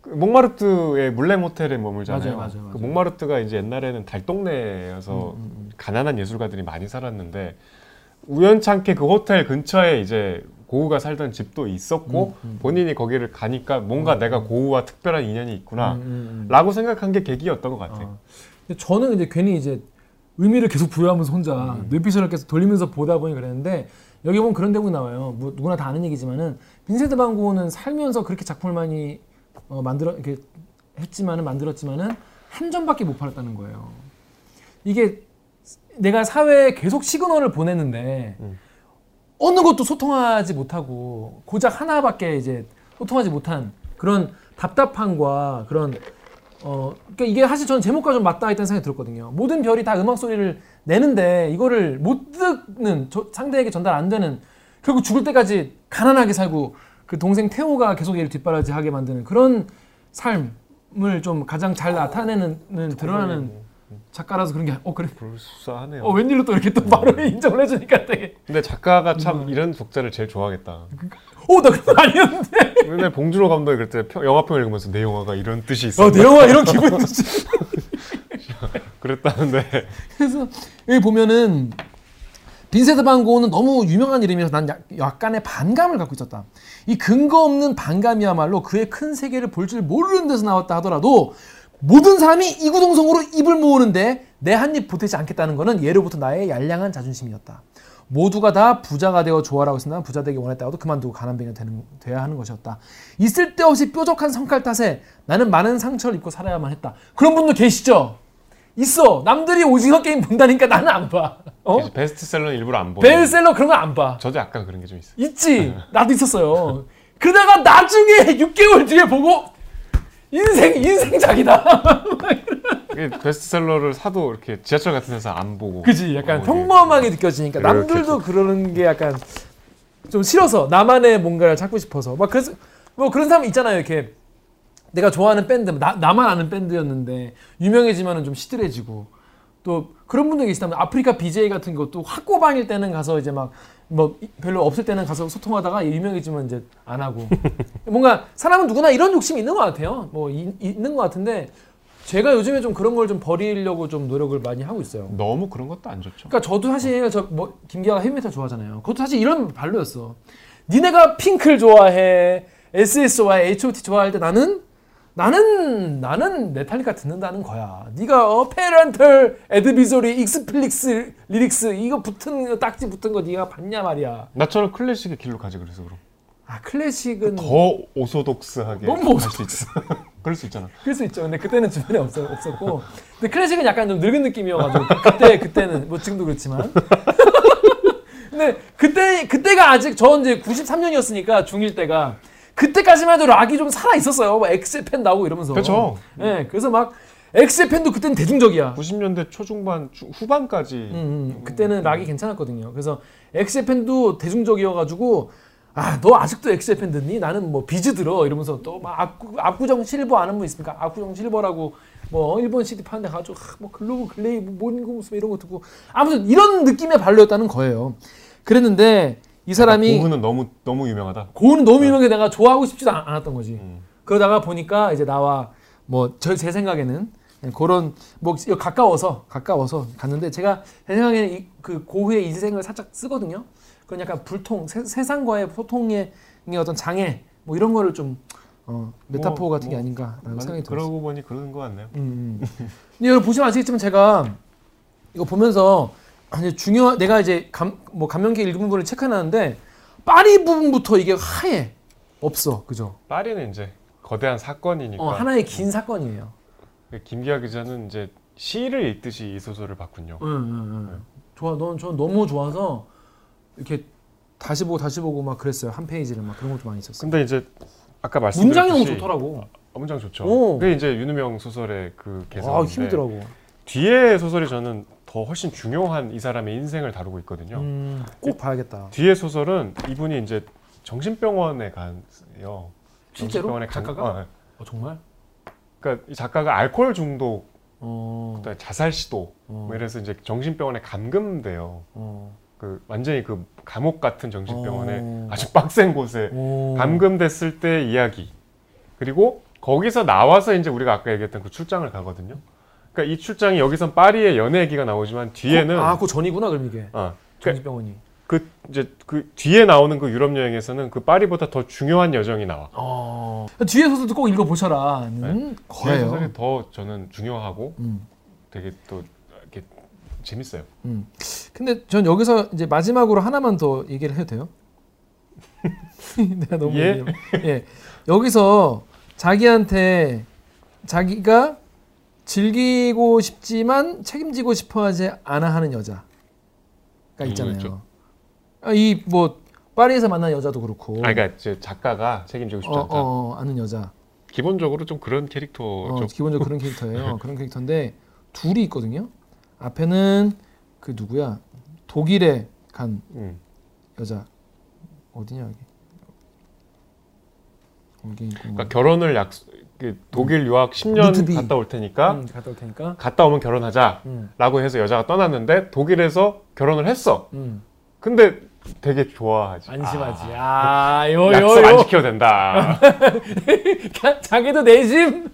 그 몽마르트의 물렘 호텔에 머물잖아요. 맞아요, 맞아요, 맞아요. 그 몽마르트가 이제 옛날에는 달동네여서 음, 음, 가난한 예술가들이 많이 살았는데 우연찮게 그 호텔 근처에 이제 고우가 살던 집도 있었고 음, 음. 본인이 거기를 가니까 뭔가 내가 고우와 특별한 인연이 있구나 음, 음, 음. 라고 생각한 게 계기였던 것 같아요. 어. 근데 저는 이제 괜히 이제 의미를 계속 부여하면서 혼자 음. 뇌피셜을 계속 돌리면서 보다 보니 그랬는데 여기 보면 그런 대목이 나와요. 뭐 누구나 다 아는 얘기지만은 빈센트 반 고흐는 살면서 그렇게 작품을 많이 어, 만들어 이렇게 했지만은 만들었지만은 한 점밖에 못 팔았다는 거예요. 이게 내가 사회에 계속 시그널을 보냈는데 음. 어느 것도 소통하지 못하고 고작 하나밖에 이제 소통하지 못한 그런 답답함과 그런 어 그러니까 이게 사실 저는 제목과 좀 맞닿아 있다는 생각이 들었거든요. 모든 별이 다 음악 소리를 내는데 이거를 못 듣는 저- 상대에게 전달 안 되는 결국 죽을 때까지 가난하게 살고 그 동생 태호가 계속 얘를 뒷바라지하게 만드는 그런 삶을 좀 가장 잘 나타내는 드러나는 작가라서 그런 게 어 그래 불수하네요. 어 웬일로 또 이렇게 또 바로 인정을 해주니까 되게 근데 작가가 음. 참 이런 독자를 제일 좋아하겠다. 어나 그건 아니었는데 맨날 봉준호 감독이 그때 평- 영화평 읽으면서 내 영화가 이런 뜻이 있어. 어내 영화 이런 기분 드지 그랬다는데 그래서 여기 보면은 빈센트 반 고흐는 너무 유명한 이름이라서 난 약- 약간의 반감을 갖고 있었다. 이 근거 없는 반감이야말로 그의 큰 세계를 볼 줄 모르는 데서 나왔다 하더라도 모든 사람이 이구동성으로 입을 모으는데 내 한 입 보태지 않겠다는 것은 예로부터 나의 양량한 자존심이었다. 모두가 다 부자가 되어 조화라고 했으나 부자 되기 원했다가도 그만두고 가난뱅이가 되는, 돼야 하는 것이었다. 있을 데 없이 뾰족한 성깔 탓에 나는 많은 상처를 입고 살아야만 했다. 그런 분들 계시죠? 있어. 남들이 오징어 게임 본다니까 나는 안 봐. 어? 베스트셀러는 일부러 안 보는. 벨셀러 그런 거 안 봐. 저도 약간 그런 게 좀 있어요. 있지. 나도 있었어요. 그러다가 나중에 6개월 뒤에 보고 인생 인생작이다. 베스트셀러를 사도 이렇게 지하철 같은 데서 안 보고. 그지. 약간 어, 평범하게 느껴지니까 이렇게 남들도 그러는 게 약간 좀 싫어서 나만의 뭔가를 찾고 싶어서 막 그래서 뭐 그런 사람 있잖아요. 이렇게 내가 좋아하는 밴드 나, 나만 아는 밴드였는데 유명해지면은 좀 시들해지고 또 그런 분들 계시다면 아프리카 BJ 같은 것도 학고방일 때는 가서 이제 막 뭐 별로 없을 때는 가서 소통하다가 유명해지면 이제 안 하고 뭔가 사람은 누구나 이런 욕심이 있는 것 같아요. 뭐 이- 있는 것 같은데 제가 요즘에 좀 그런 걸 좀 버리려고 좀 노력을 많이 하고 있어요. 너무 그런 것도 안 좋죠. 그러니까 저도 사실 저 뭐 김기아가 헤비메탈 좋아하잖아요. 그것도 사실 이런 발로였어. 니네가 핑클 좋아해, S.E.S. 좋아해, H.O.T 좋아할 때 나는 나는 나는 메탈리카 듣는다는 거야. 네가 어 Parental, Advisory, Explicit Lyrics 이거 붙은 거 딱지 붙은 거 네가 봤냐 말이야. 나처럼 클래식의 길로 가지 그래서 그럼. 아 클래식은 더 orthodox하게 너무 있어. 그럴 수 있잖아. 그럴 수 있죠. 근데 그때는 주변에 없었, 없었고. 근데 클래식은 약간 좀 늙은 느낌이어가지고 그때 그때는 뭐 지금도 그렇지만. 근데 그때 그때가 아직 저 이제 93년이었으니까 중1 때가 그때까지만 해도 락이 좀 살아 있었어요. 막 엑스재팬 나오고 이러면서. 그렇죠. 예, 그래서 막 엑스재팬도 그때는 대중적이야. 90년대 초중반 주- 후반까지 음, 음. 그때는 락이 괜찮았거든요. 그래서 엑스재팬도 대중적이어가지고 아 너 아직도 엑스재팬 듣니? 나는 뭐 비즈 들어 이러면서 또 막 압구, 압구정 실버 아는 분 있습니까? 압구정 실버라고 뭐 일본 CD 파는 데 가지고 아, 뭐 글로브 글레이 뭐 몬고 무슨 이런 거 듣고 아무튼 이런 느낌의 발로였다는 거예요. 그랬는데 이 사람이 고흐는 너무 너무 유명하다. 고는 너무 유명해 내가 좋아하고 싶지도 않- 않았던 거지. 음. 그러다가 보니까 이제 나와 뭐저제 생각에는 그런 뭐 가까워서 가까워서 갔는데 제가 제 생각에는 이- 그 고흐의 인생을 살짝 쓰거든요. 그건 약간 불통 세, 세상과의 소통의 어떤 장애 뭐 이런 거를 좀 어, 메타포 뭐, 같은 게 뭐, 아닌가라는 생각이 들었어요. 그러고 보니 그러는 것 같네요. 음, 음. 근데 여러분 보시면 아시겠지만 제가 이거 보면서 이제 중요한 내가 이제 감, 뭐 감명계 일부 분을 체크해놨는데 파리 부분부터 이게 하얘 없어 그죠? 파리는 이제 거대한 사건이니까. 어, 하나의 긴 사건이에요. 김기아 기자는 이제 시를 읽듯이 이 소설을 봤군요. 응, 응, 응. 좋아, 넌저 너무 좋아서 이렇게 다시 보고 다시 보고 막 그랬어요. 한 페이지를 막 그런 것도 많이 있었어. 근데 이제 아까 문장이 말씀드렸듯이 너무 좋더라고. 아, 문장 좋죠. 오. 그게 이제 윤우명 소설의 그 아, 개성인데 힘들더라고. 뒤에 소설이 저는 더 훨씬 중요한 이 사람의 인생을 다루고 있거든요. 음, 꼭 봐야겠다. 뒤에 소설은 이분이 이제 정신병원에 간요. 실제로 정신병원에 간- 작가가? 어, 어, 정말? 그러니까 이 작가가 알코올 중독, 어, 자살 시도, 어. 뭐 이래서 이제 정신병원에 감금돼요. 어. 그 완전히 그 감옥 같은 정신병원에 어. 아주 빡센 곳에 오. 감금됐을 때 이야기. 그리고 거기서 나와서 이제 우리가 아까 얘기했던 그 출장을 가거든요. 그러니까 이 출장이 여기선 파리의 연애 얘기가 나오지만 뒤에는 아, 그 전이구나 그럼 이게 어, 그, 정신병원이. 그 이제 그 뒤에 나오는 그 유럽 여행에서는 그 파리보다 더 중요한 여정이 나와. 어. 뒤에 소설도 꼭 읽어 보셔라는 뒤에 거예요. 소설이 더 저는 중요하고 음. 되게 또 이렇게 재밌어요. 음. 근데 전 여기서 이제 마지막으로 하나만 더 얘기를 해도 돼요? 내가 너무 예? 예. 여기서 자기한테 자기가 즐기고 싶지만 책임지고 싶어하지 않아 하는 여자가 있잖아요. 누구였죠? 아, 이뭐 파리에서 만난 여자도 그렇고. 아, 그러니까 작가가 책임지고 싶지 어, 않다. 어, 아는 여자. 기본적으로 좀 그런 캐릭터 어, 좀 기본적으로 그런 캐릭터예요. 그런 캐릭터인데 둘이 있거든요. 앞에는 그 누구야? 독일에 간 음. 여자 어디냐 여기? 그러니까 결혼을 약그 독일 유학 10년 루트비. 갔다 올 테니까 음, 갔다 올 테니까. 갔다 오면 결혼하자라고 음, 해서 여자가 떠났는데 독일에서 결혼을 했어. 음. 근데 되게 좋아하지. 안심하지. 아, 아, 요, 요, 약속 안 요. 지켜도 된다. 자기도 내심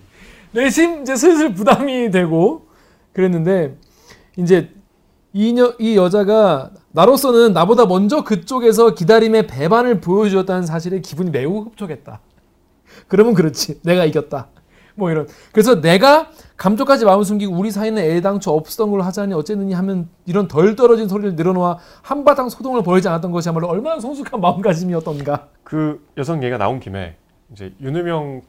내심 이제 슬슬 부담이 되고 그랬는데 이제 이, 여, 이 여자가 나로서는 나보다 먼저 그쪽에서 기다림의 배반을 보여주었다는 사실에 기분이 매우 흡족했다. 그러면 그렇지. 내가 이겼다. 뭐 이런. 그래서 내가 감쪽까지 마음 숨기고 우리 사이는 애당초 없었던 걸 하자니 어쨌느니 하면 이런 덜 떨어진 소리를 늘어놓아 한바탕 소동을 벌이지 않았던 것이야말로 얼마나 성숙한 마음가짐이었던가. 그 여성 얘기가 나온 김에 이제 윤우명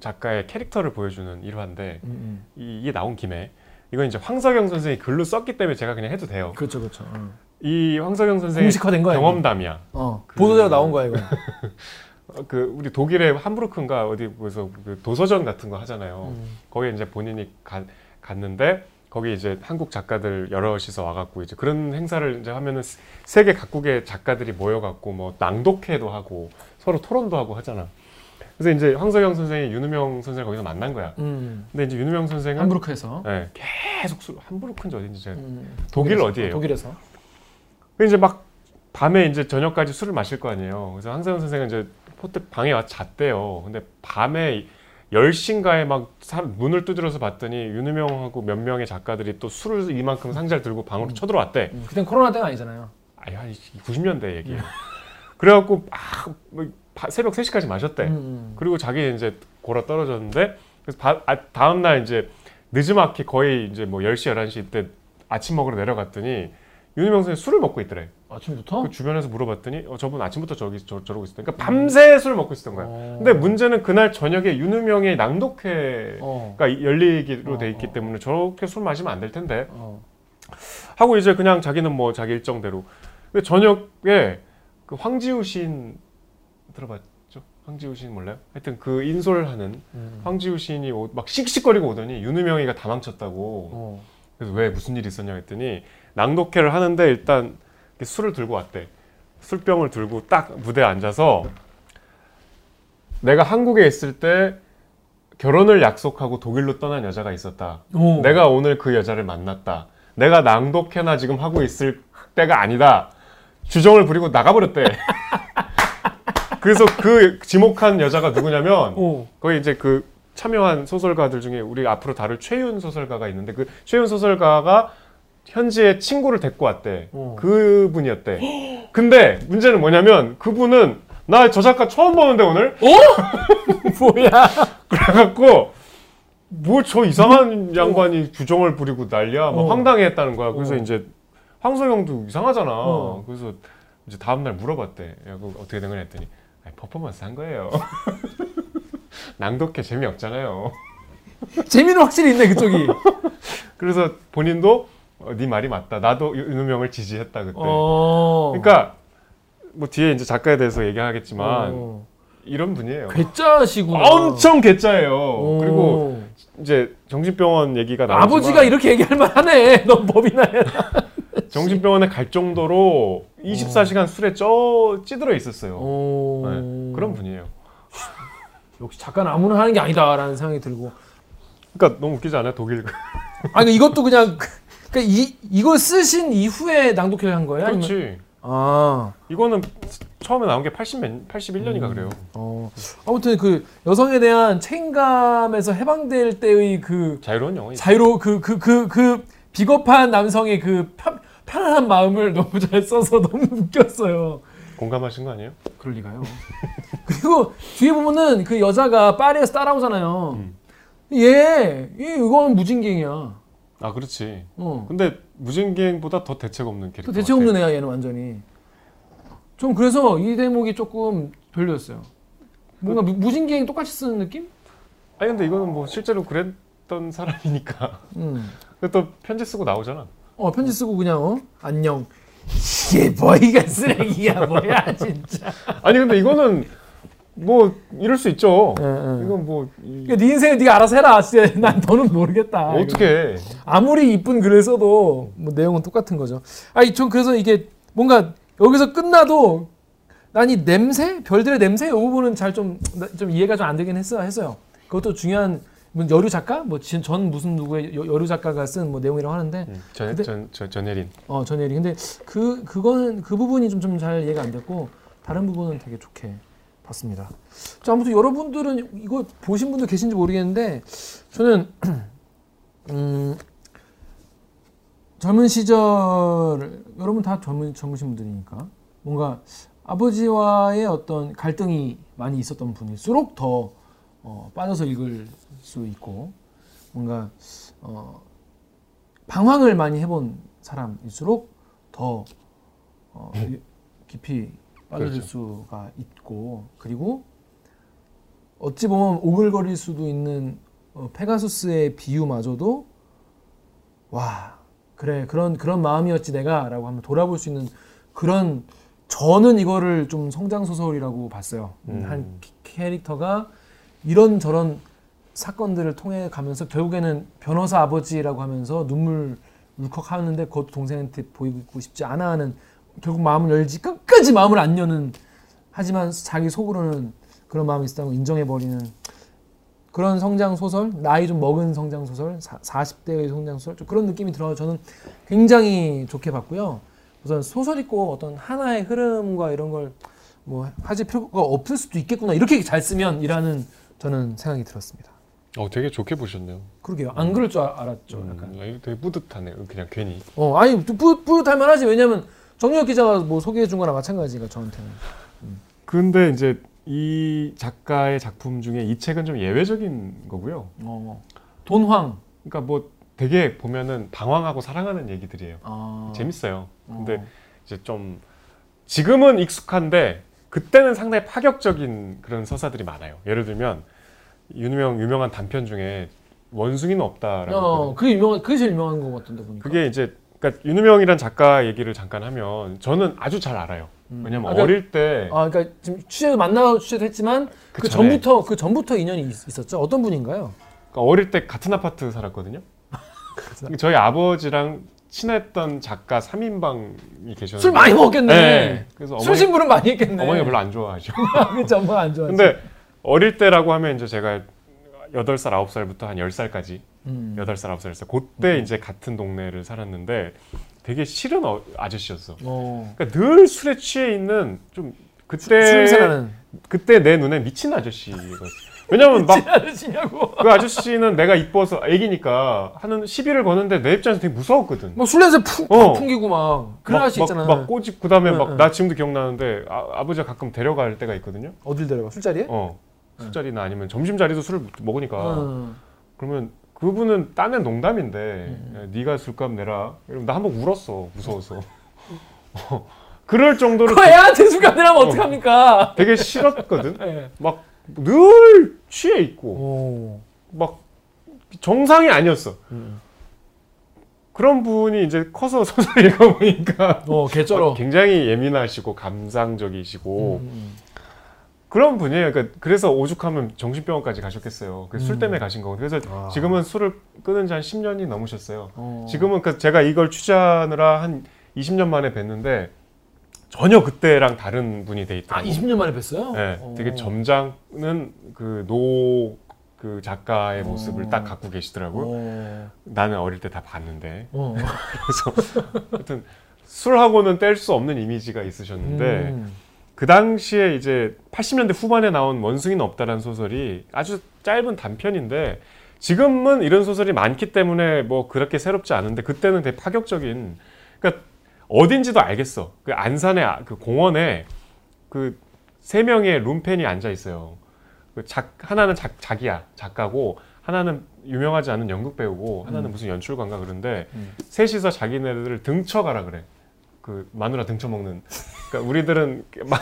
작가의 캐릭터를 보여주는 일화인데 음, 이- 이게 나온 김에 이건 이제 황석영 선생이 글로 썼기 때문에 제가 그냥 해도 돼요. 그렇죠, 그렇죠. 어. 이 황석영 선생의 공식화된 거야. 경험담이야. 어, 그- 보도자료 나온 거야 이거. 어, 그 우리 독일의 함부르크인가 어디 뭐서 그 도서전 같은 거 하잖아요. 음. 거기에 이제 본인이 가, 갔는데 거기 이제 한국 작가들 여럿이서 와갖고 이제 그런 행사를 이제 하면은 세- 세계 각국의 작가들이 모여갖고 뭐 낭독회도 하고 서로 토론도 하고 하잖아. 그래서 이제 황석영 선생이 윤우명 선생을 거기서 만난 거야. 음. 근데 이제 윤우명 선생은 함부르크에서. 네, 계속 술 함부르크인지 어딘지 제가 음. 독일. 어디예요? 독일에서. 그 이제 막 밤에 이제 저녁까지 술을 마실 거 아니에요. 그래서 황세현 선생은 이제 호텔 방에 와서 잤대요. 근데 밤에 10시인가에 막 문을 두드려서 봤더니 윤우명하고 몇 명의 작가들이 또 술을 이만큼 상자를 들고 방으로 쳐들어왔대. 음. 그땐 코로나 때가 아니잖아요. 아니, 한 90년대 얘기예요. 그래갖고 막 뭐, 바- 새벽 3시까지 마셨대. 음. 그리고 자기 이제 골아 떨어졌는데 그래서 바- 아, 다음 날 이제 늦지막히 거의 이제 뭐 10시 11시 때 아침 먹으러 내려갔더니 윤우명 선생이 술을 먹고 있더래. 아침부터? 그 주변에서 물어봤더니 어, 저분 아침부터 저기 저, 저러고 있었다. 그러니까 밤새 술 먹고 있었던 거야. 어. 근데 문제는 그날 저녁에 윤우명의 낭독회가 어. 열리기로 어, 돼 있기 어. 때문에 저렇게 술 마시면 안 될 텐데 어. 하고 이제 그냥 자기는 뭐 자기 일정대로. 근데 저녁에 그 황지우 시인 들어봤죠? 황지우 시인 몰라요? 하여튼 그 인솔하는 음. 황지우 시인이 오- 막 씩씩거리고 오더니 윤우명이가 다 망쳤다고. 어. 그래서 왜 무슨 일이 있었냐 했더니 낭독회를 하는데 일단 술을 들고 왔대. 술병을 들고 딱 무대에 앉아서 내가 한국에 있을 때 결혼을 약속하고 독일로 떠난 여자가 있었다. 오. 내가 오늘 그 여자를 만났다. 내가 낭독회나 지금 하고 있을 때가 아니다. 주정을 부리고 나가버렸대. 그래서 그 지목한 여자가 누구냐면 오. 거기 이제 그 참여한 소설가들 중에 우리 앞으로 다룰 최윤 소설가가 있는데 그 최윤 소설가가 현지에 친구를 데리고 왔대. 어. 그분이었대. 근데 문제는 뭐냐면 그분은 나 저 작가 처음 보는데 오늘 뭐야? 그래갖고 뭐 저 이상한 양반이 주정을 부리고 난리야 막 어. 황당해했다는 거야. 그래서 어. 이제 황소영도 이상하잖아. 어. 그래서 이제 다음 날 물어봤대. 야, 그 어떻게 된 거냐 했더니 아니, 퍼포먼스 한 거예요. 낭독회 재미없잖아요. 재미는 확실히 있네 그쪽이. 그래서 본인도 어, 네 말이 맞다. 나도 윤우명을 지지했다 그때. 어. 그러니까 뭐 뒤에 이제 작가에 대해서 얘기하겠지만 어. 이런 분이에요. 괴짜시구나. 엄청 괴짜예요. 오. 그리고 이제 정신병원 얘기가 나오지만 아버지가 이렇게 얘기할 만하네. 넌 법이나 해. 정신병원에 갈 정도로 24시간 술에 쪄 찌들어 있었어요. 오. 네, 그런 분이에요. 역시 작가는 아무나 하는 게 아니다라는 생각이 들고. 그러니까 너무 웃기지 않아요? 독일 아니 이것도 그냥 그러니까 이 이걸 쓰신 이후에 낭독회 한 거예요? 아니면- 그렇지. 아. 이거는 처음에 나온 게 80, 몇- 81년인가 그래요. 어. 아무튼 그 여성에 대한 책임감에서 해방될 때의 그 자유로운 영혼이. 자유로 그 그 그 그 비겁한 남성의 그 편, 편안한 마음을 너무 잘 써서 너무 웃겼어요. 공감하신 거 아니에요? 그럴 리가요. 그리고 뒤에 보면은 그 여자가 파리에서 따라오잖아요. 음. 얘, 얘 이건 무진갱이야. 아 그렇지. 어. 근데 무진갱보다 더 대책 없는 캐릭터. 또 대체 같아. 없는 애야 얘는 완전히. 좀 그래서 이 대목이 조금 별로였어요. 뭔가 무- 무진갱 똑같이 쓰는 느낌? 아니 근데 이거는 뭐 실제로 그랬던 사람이니까. 음. 그또 편지 쓰고 나오잖아. 어 편지 쓰고 그냥 어 안녕. 얘 뭐이가 쓰레기야 뭐야 진짜. 아니 근데 이거는 뭐 이럴 수 있죠. 예, 예. 이건 뭐 이- 그러니까 네 인생을 네가 알아서 해라. 진짜 난 더는 모르겠다. 어떻게? 아무리 이쁜 글을 써도 뭐 내용은 똑같은 거죠. 아니 전 그래서 이게 뭔가 여기서 끝나도 난 이 냄새, 별들의 냄새 이 부분은 잘 좀 좀 이해가 좀 안 되긴 했어 했어요. 그것도 중요한 뭐 여류 작가, 뭐전 무슨 누구의 여- 여류 작가가 쓴 뭐 내용이라고 하는데 음, 전, 근데- 전, 전, 전예린. 어 전예리. 근데 그 그거는 그 부분이 좀 좀 잘 이해가 안 됐고 다른 부분은 되게 좋게 봤습니다. 자 아무튼 여러분들은 이거 보신 분들 계신지 모르겠는데 저는 음, 젊은 시절 여러분 다 젊은 젊으신 분들이니까 뭔가 아버지와의 어떤 갈등이 많이 있었던 분일수록 더 어, 빠져서 읽을 수 있고 뭔가 어, 방황을 많이 해본 사람일수록 더 어, 깊이 빠져들 그렇죠. 수가 있고 그리고 어찌 보면 오글거릴 수도 있는 어, 페가수스의 비유마저도 와 그래 그런 그런 마음이었지 내가라고 한번 돌아볼 수 있는 그런 저는 이거를 좀 성장 소설이라고 봤어요. 음. 한 키- 캐릭터가 이런 저런 사건들을 통해 가면서 결국에는 변호사 아버지라고 하면서 눈물 울컥하는데 그것도 동생한테 보이고 싶지 않아 하는 결국 마음을 열지 끝까지 마음을 안 여는 하지만 자기 속으로는 그런 마음이 있었다고 인정해버리는 그런 성장 소설 나이 좀 먹은 성장 소설 40대의 성장 소설 좀 그런 느낌이 들어서 저는 굉장히 좋게 봤고요. 우선 소설 읽고 어떤 하나의 흐름과 이런 걸 뭐 하실 필요가 없을 수도 있겠구나. 이렇게 잘 쓰면 이라는 저는 생각이 들었습니다 어, 되게 좋게 보셨네요. 그러게요 안 그럴 줄 알- 알았죠 음, 약간 되게 뿌듯하네요. 그냥 괜히. 어 아니 뿌, 뿌듯할 만 하지 왜냐면 정유혁 기자가 뭐 소개해 준 거나 마찬가지니까 저한테는 근데 이제 이 작가의 작품 중에 이 책은 좀 예외적인 거고요. 어 돈황 그러니까 뭐 되게 보면은 방황하고 사랑하는 얘기들이에요. 아, 재밌어요. 근데 어. 이제 좀 지금은 익숙한데 그때는 상당히 파격적인 그런 서사들이 많아요. 예를 들면 유명 유명한 단편 중에 원숭이는 없다라는 어, 그게 유명한 그게 제일 유명한 거 같던데 보니까 그게 이제 그러니까 윤우명이란 작가 얘기를 잠깐 하면 저는 아주 잘 알아요. 음. 왜냐면 아, 그러니까- 어릴 때 아, 그러니까 지금 취재도 만나고 취재도 했지만 그, 그. 전부터 그 전부터 인연이 있, 있었죠. 어떤 분인가요? 그러니까 어릴 때 같은 아파트 살았거든요. 저희 아버지랑 친했던 작가 3인방이 계셨는데 술 많이 먹었겠네. 네. 그래서 술 어머니, 신부름 많이 했겠네. 어머니가 별로 안 좋아하죠. 그렇죠. 엄마가 안 좋아하지. 근데 어릴 때라고 하면 이제 제가 8살, 9살부터 한 10살까지 음. 8살, 9살, 10살 그때 이제 같은 동네를 살았는데 되게 싫은 어- 아저씨였어. 어. 그러니까 늘 술에 취해 있는 좀 그때 술 냄새나는 그때 내 눈에 미친 아저씨였어. 왜냐면 막. 그 아저씨는 내가 이뻐서 애기니까 하는 시비를 거는데 내 입장에서 되게 무서웠거든. 막 술 냄새 푹 어. 풍기고 막 그런 아저씨 막, 있잖아. 막 꼬집 그다음에 응, 막 응. 나 지금도 기억나는데 아, 버지가 가끔 데려갈 때가 있거든요. 어딜 데려가? 술자리에? 어 술자리나 아니면 점심 자리도 술을 먹으니까 어. 그러면 그분은 딴엔 농담인데 음. 야, 네가 술값 내라. 이러면 나 한 번 울었어 무서워서. 어, 그럴 정도로 그 애한테 술값 내라면 어떡합니까? 되게 싫었거든. 예. 막 늘 취해 있고 오. 막 정상이 아니었어. 음. 그런 분이 이제 커서 소설 읽어보니까 어, 개쩔어. 굉장히 예민하시고 감상적이시고 음, 그런 분이에요. 그러니까 그래서 오죽하면 정신병원까지 가셨겠어요. 그술 음. 때문에 가신 거고. 그래서 아. 지금은 술을 끊은 지 한 10년이 넘으셨어요. 어. 지금은 그 제가 이걸 취재하느라 한 20년 만에 뵀는데 전혀 그때랑 다른 분이 돼 아, 있더라고요. 20년 만에 뵀어요? 네, 어. 되게 점잖은 그 노 그 작가의 모습을 어. 딱 갖고 계시더라고요. 어. 나는 어릴 때 다 봤는데 어. 하여튼 술하고는 뗄 수 없는 이미지가 있으셨는데 음. 그 당시에 이제 80년대 후반에 나온 원숭이는 없다라는 소설이 아주 짧은 단편인데 지금은 이런 소설이 많기 때문에 뭐 그렇게 새롭지 않은데 그때는 되게 파격적인 그러니까 어딘지도 알겠어. 그 안산의 아- 그 공원에 그 세 명의 룸펜이 앉아 있어요. 그 작, 하나는 작, 자기야 작가고 하나는 유명하지 않은 연극 배우고 하나는 무슨 연출관가 그런데 음. 셋이서 자기네들을 등쳐가라 그래. 그 마누라 등쳐 먹는. 그러니까 우리들은 막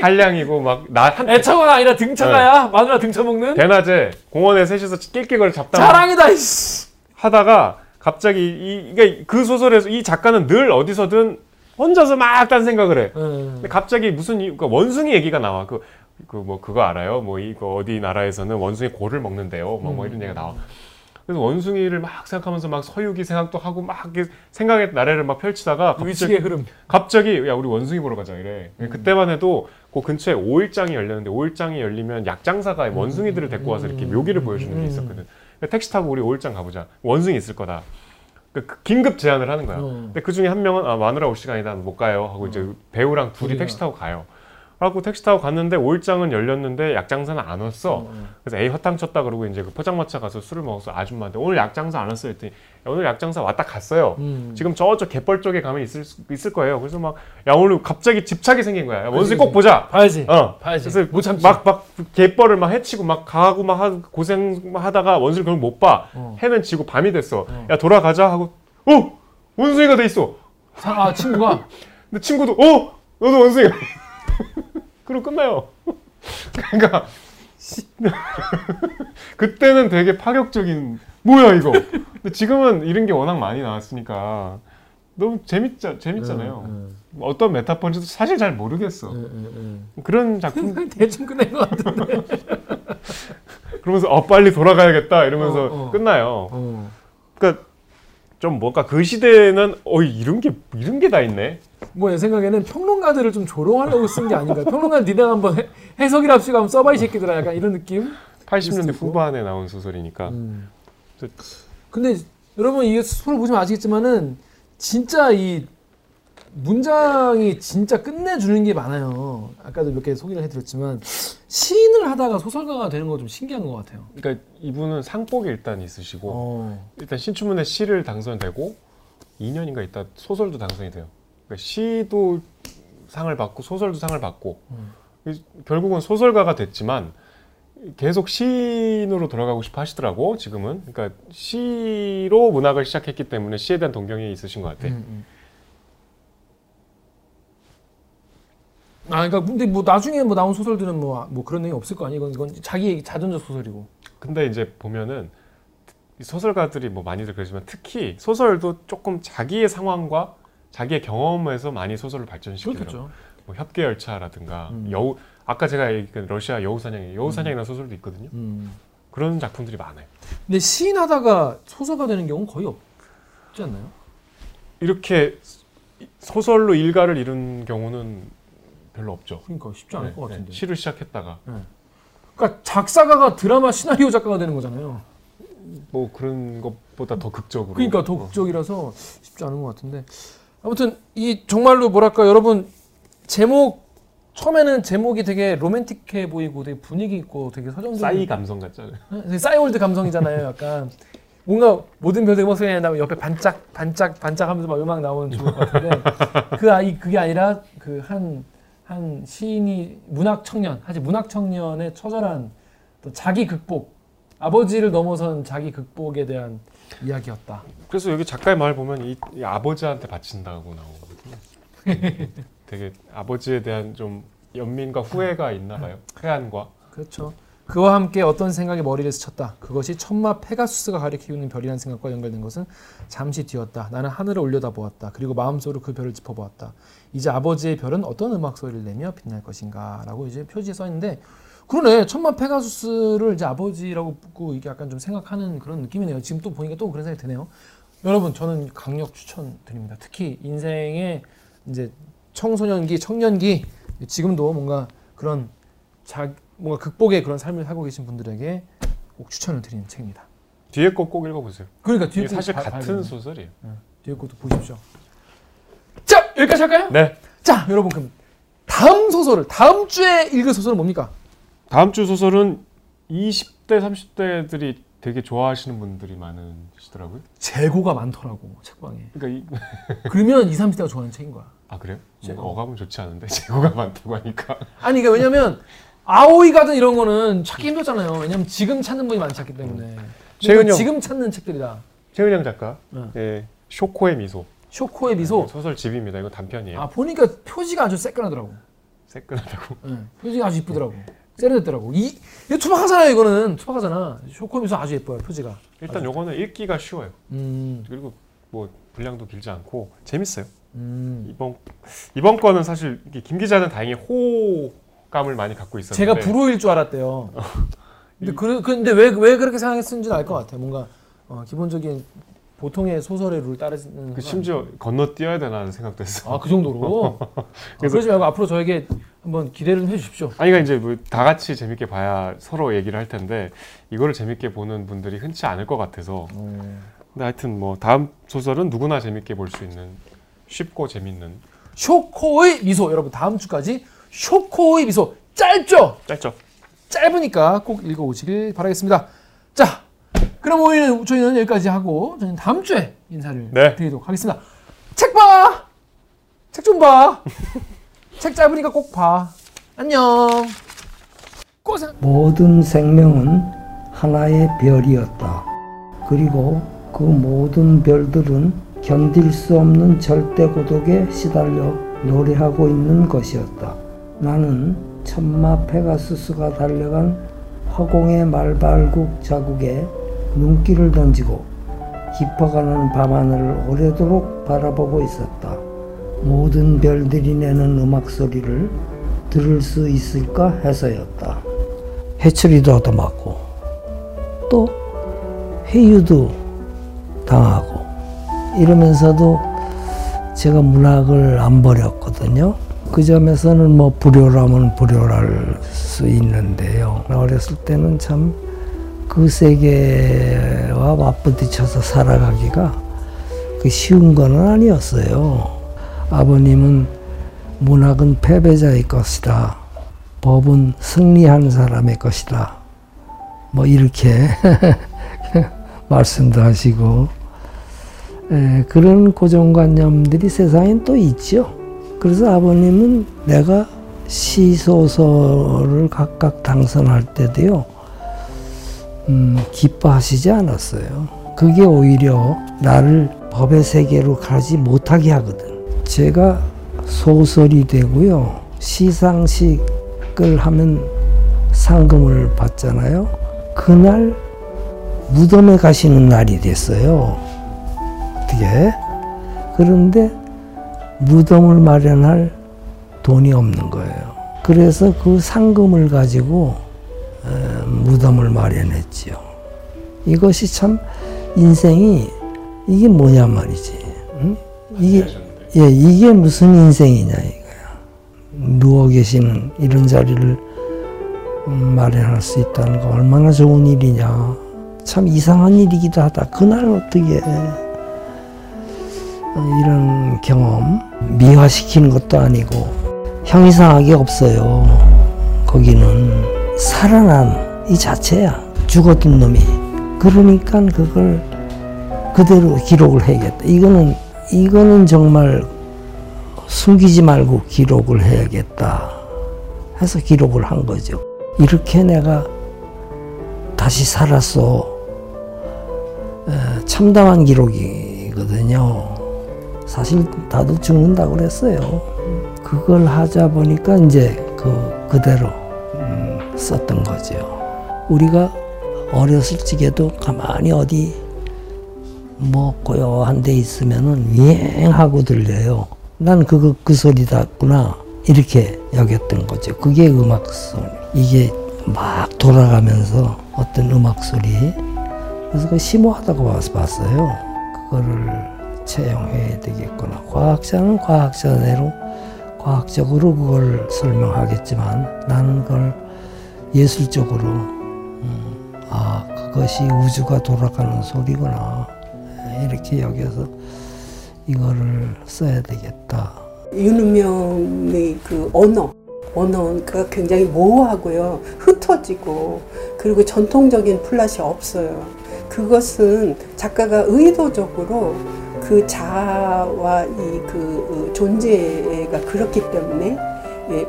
한량이고 막나한 애처가 아니라 등쳐가야 마누라 등쳐 먹는 대낮에 공원에 셋이서 낄낄거리 잡다 자랑이다 이씨. 하다가 갑자기 이 이게 그 소설에서 이 작가는 늘 어디서든 혼자서 막 딴 생각을 해. 음. 근데 갑자기 무슨 이- 그 원숭이 얘기가 나와. 그 그 뭐 그거 알아요? 뭐 이거 어디 나라에서는 원숭이 골을 먹는데요. 뭐, 뭐 이런 얘기가 나와. 그래서 원숭이를 막 생각하면서 막 서유기 생각도 하고 막 생각의 나래를 막 펼치다가 갑자기, 의식의 흐름. 갑자기 야 우리 원숭이 보러 가자 이래. 그때만 해도 그 근처에 5일장이 열렸는데 5일장이 열리면 약장사가 원숭이들을 데리고 와서 이렇게 묘기를 보여주는 게 있었거든. 그래서 택시 타고 우리 5일장 가보자. 원숭이 있을 거다. 그- 그 긴급 제안을 하는 거야. 어. 근데 그 중에 한 명은 아 마누라 올 시간이다 못 가요 하고 이제 배우랑 둘이. 택시 타고 가요. 그래갖고 택시 타고 갔는데 5일장은 열렸는데 약장사는 안 왔어. 어. 그래서 에이 허탕 쳤다 그러고 이제 그 포장마차 가서 술을 먹어서 아줌마한테 오늘 약장사 안 왔어요 했더니 야, 오늘 약장사 왔다 갔어요. 음. 지금 저쪽 갯벌 쪽에 가면 있을 수- 있을 거예요. 그래서 막 야 오늘 갑자기 집착이 생긴 거야. 야, 원숭이 꼭. 보자. 봐야지. 어. 봐야지. 그래서 못 참지. 막막 갯벌을 막 헤치고 막 가고 막 하- 고생 하다가 원숭이 결국 못 봐. 어. 해는 지고 밤이 됐어. 어. 야 돌아가자 하고 어 원숭이가 돼 있어. 사- 아 친구가 근데 친구도 어 너도 원숭이. 그리고 끝나요. 그러니까 그때는 되게 파격적인 뭐야 이거. 근데 지금은 이런 게 워낙 많이 나왔으니까 너무 재밌자 재밌잖아요. 음, 어떤 메타포인지도 사실 잘 모르겠어. 음, 그런 작품 음. 대충 끝낸 것 같은데. 그러면서 어 빨리 돌아가야겠다 이러면서 어, 어. 끝나요. 어. 그러니까 좀 뭔가 그 시대에는 어 이런 게 이런 게 다 있네. 뭐 내 생각에는 평론가들을 좀 조롱하려고 쓴 게 아닌가. 평론가 니네가 한번 해, 해석이랍시고 한번 써봐 이 새끼들아. 약간 이런 느낌. 80년대 있고. 후반에 나온 소설이니까. 음. 그래서 근데 여러분 이게 소설 보시면 아시겠지만은 진짜 이 문장이 진짜 끝내주는 게 많아요. 아까도 몇 개 소개를 해드렸지만 시인을 하다가 소설가가 되는 거좀 신기한 것 같아요. 그러니까 이분은 상복이 일단 있으시고 어. 일단 신춘문예 시를 당선되고 2년인가 있다 소설도 당선이 돼요. 그러니까 시도 상을 받고 소설도 상을 받고 음. 결국은 소설가가 됐지만 계속 시인으로 돌아가고 싶어 하시더라고 지금은. 그러니까 시로 문학을 시작했기 때문에 시에 대한 동경이 있으신 것 같아. 음, 음. 아, 그러니까 근데 뭐 나중에 뭐 나온 소설들은 뭐, 뭐 그런 내용 없을 거 아니에요. 이건, 이건 자기 자전적 소설이고. 근데 이제 보면은 이 소설가들이 뭐 많이들 그러지만 특히 소설도 조금 자기의 상황과 자기의 경험에서 많이 소설을 발전시키더라고요. 뭐 협계 열차라든가 음. 여우 아까 제가 얘기한 러시아 여우 사냥 여우 사냥이라는 소설도 있거든요. 음. 그런 작품들이 많아요. 근데 시인 하다가 소설가 되는 경우는 거의 없지 않나요? 이렇게 소설로 일가를 이룬 경우는 별로 없죠. 그러니까 쉽지 않을 네, 것 네. 같은데. 시를 시작했다가 그러니까 작사가가 드라마 시나리오 작가가 되는 거잖아요. 뭐 그런 것보다 더 극적으로. 그러니까 더 어. 극적이라서 쉽지 않은 것 같은데. 아무튼 이 정말로 뭐랄까 여러분 제목 처음에는 제목이 되게 로맨틱해 보이고 되게 분위기 있고 되게 서정적인 싸이 감성 같잖아요. 되게 싸이월드 감성이잖아요. 약간 뭔가 모든 별들 목소리 나면 옆에 반짝 반짝 반짝하면서 막 음악 나오는 좋을 것 같은데 그 아이 그게 아니라 그 한 한 시인이 문학 청년 사실 문학 청년의 처절한 또 자기 극복 아버지를 넘어선 자기 극복에 대한 이야기였다. 그래서 여기 작가의 말 보면 이, 이 아버지한테 바친다고 나오거든요. 되게 아버지에 대한 좀 연민과 후회가 있나 봐요. 회한과. 그렇죠. 그와 함께 어떤 생각이 머리를 스쳤다. 그것이 천마 페가수스가 가리키는 별이라는 생각과 연결된 것은 잠시 뒤였다. 나는 하늘을 올려다보았다. 그리고 마음속으로 그 별을 짚어보았다. 이제 아버지의 별은 어떤 음악 소리를 내며 빛날 것인가라고 이제 표지에 써 있는데 그러네. 천마 페가수스를 이제 아버지라고 붙고 이게 약간 좀 생각하는 그런 느낌이네요. 지금 또 보니까 또 그런 생각이 드네요. 여러분 저는 강력 추천드립니다. 특히 인생의 이제 청소년기, 청년기 지금도 뭔가 그런 자 뭔가 극복의 그런 삶을 살고 계신 분들에게 꼭 추천을 드리는 책입니다. 뒤에 거 꼭 읽어보세요. 그러니까 뒤에 사실 봐- 봐야 같은 되네. 소설이에요. 뒤에 것도 보십시오. 자 여기까지 할까요? 네. 자 여러분 그럼 다음 소설을 다음 주에 읽을 소설은 뭡니까? 다음 주 소설은 20대, 30대들이 되게 좋아하시는 분들이 많으시더라고요. 재고가 많더라고 책방에. 그러니까 이, 그러면 20, 30대가 좋아하는 책인 거야. 아 그래요? 제- 뭐 어감은 좋지 않은데 재고가 많다고 하니까. 아니 그러니까 왜냐면 아오이 가든 이런 거는 찾기 힘들잖아요. 왜냐면 지금 찾는 분이 많지 않기 때문에. 최근형. 그러니까 지금 찾는 책들이다. 최은영 작가, 네. 예, 쇼코의 미소 쇼코의 미소. 소설 집입니다. 이거 단편이에요. 아 보니까 표지가 아주 새끈하더라고. 새끈하다고. 예, 표지가 아주 이쁘더라고. 세련됐더라고. 이 이거 투박하잖아요. 이거는 투박하잖아. 쇼코의 미소 아주 예뻐요. 표지가. 일단 요거는 읽기가 쉬워요. 음, 그리고 뭐 분량도 길지 않고 재밌어요. 음. 이번 이번 거는 사실 김 기자는 다행히 호감을 많이 갖고 있었는데 제가 불호일 줄 알았대요. 근데 그 근데 왜 왜 그렇게 생각했는지는 알 것 같아요. 뭔가 어, 기본적인 보통의 소설의 룰 따르는 그 심지어 건너뛰어야 되나 생각도 했어. 아그 정도로 아, 그래서- 그러지 말고 앞으로 저에게 한번 기대를 좀 해주십시오. 아니 그러니까 이제 뭐 다 같이 재밌게 봐야 서로 얘기를 할 텐데 이거를 재밌게 보는 분들이 흔치 않을 것 같아서 근데 하여튼 뭐 다음 소설은 누구나 재밌게 볼 수 있는 쉽고 재밌는 쇼코의 미소 여러분 다음 주까지 쇼코의 미소 짧죠? 짧죠? 짧으니까 꼭 읽어오시길 바라겠습니다. 자, 그럼 오늘 저희는 여기까지 하고 저희는 다음 주에 인사를 네. 드리도록 하겠습니다. 책 봐! 책 좀 봐! 책 짧으니까 꼭 봐. 안녕! 고생! 모든 생명은 하나의 별이었다. 그리고 그 모든 별들은 견딜 수 없는 절대 고독에 시달려 노래하고 있는 것이었다. 나는 천마 페가수스가 달려간 화공의 말발국 자국에 눈길을 던지고 깊어가는 밤하늘을 오래도록 바라보고 있었다. 모든 별들이 내는 음악 소리를 들을 수 있을까 해서였다. 해처리도 얻어맞고 또 회유도 당하고 이러면서도 제가 문학을 안 버렸거든요. 그 점에서는 뭐 불효라면 불효할 수 있는데요. 어렸을 때는 참 그 세계와 맞부딪혀서 살아가기가 그 쉬운 건 아니었어요. 아버님은 문학은 패배자의 것이다. 법은 승리한 사람의 것이다. 뭐 이렇게 말씀도 하시고 에, 그런 고정관념들이 세상엔 또 있죠. 그래서 아버님은 내가 시소설을 각각 당선할 때도요, 음, 기뻐하시지 않았어요. 그게 오히려 나를 법의 세계로 가지 못하게 하거든. 제가 소설이 되고요, 시상식을 하면 상금을 받잖아요. 그날 무덤에 가시는 날이 됐어요. 어떻게? 그런데 무덤을 마련할 돈이 없는 거예요. 그래서 그 상금을 가지고 에, 무덤을 마련했지요. 이것이 참 인생이 이게 뭐냐 말이지. 응? 이게 예 이게 무슨 인생이냐 이거야. 누워 계시는 이런 자리를 음, 마련할 수 있다는 거 얼마나 좋은 일이냐. 참 이상한 일이기도 하다. 그날 어떻게 어, 이런 경험 미화시키는 것도 아니고 형이상하게 없어요. 거기는 살아난 이 자체야. 죽었던 놈이. 그러니까 그걸 그대로 기록을 해야겠다. 이거는 이거는 정말 숨기지 말고 기록을 해야겠다. 해서 기록을 한 거죠. 이렇게 내가 다시 살았어. 에, 참담한 기록이거든요. 사실 나도 죽는다고 그랬어요. 그걸 하자 보니까 이제 그 그대로 음, 썼던 거죠. 우리가 어렸을 적에도 가만히 어디 뭐 고요한 데 있으면은 윙하고 들려요. 난 그거 그 소리 같구나 이렇게 여겼던 거죠. 그게 음악 소리. 이게 막 돌아가면서 어떤 음악 소리. 그래서 그 심오하다고 봤어요. 그거를 채용해야 되겠구나. 과학자는 과학자대로 과학적으로 그걸 설명하겠지만 나는 그걸 예술적으로 음, 아 그것이 우주가 돌아가는 소리구나 이렇게 여겨서 이거를 써야 되겠다. 윤은명의 그 언어 언어가 굉장히 모호하고요. 흩어지고 그리고 전통적인 플랫이 없어요. 그것은 작가가 의도적으로 그 자아와 이 그 존재가 그렇기 때문에 예,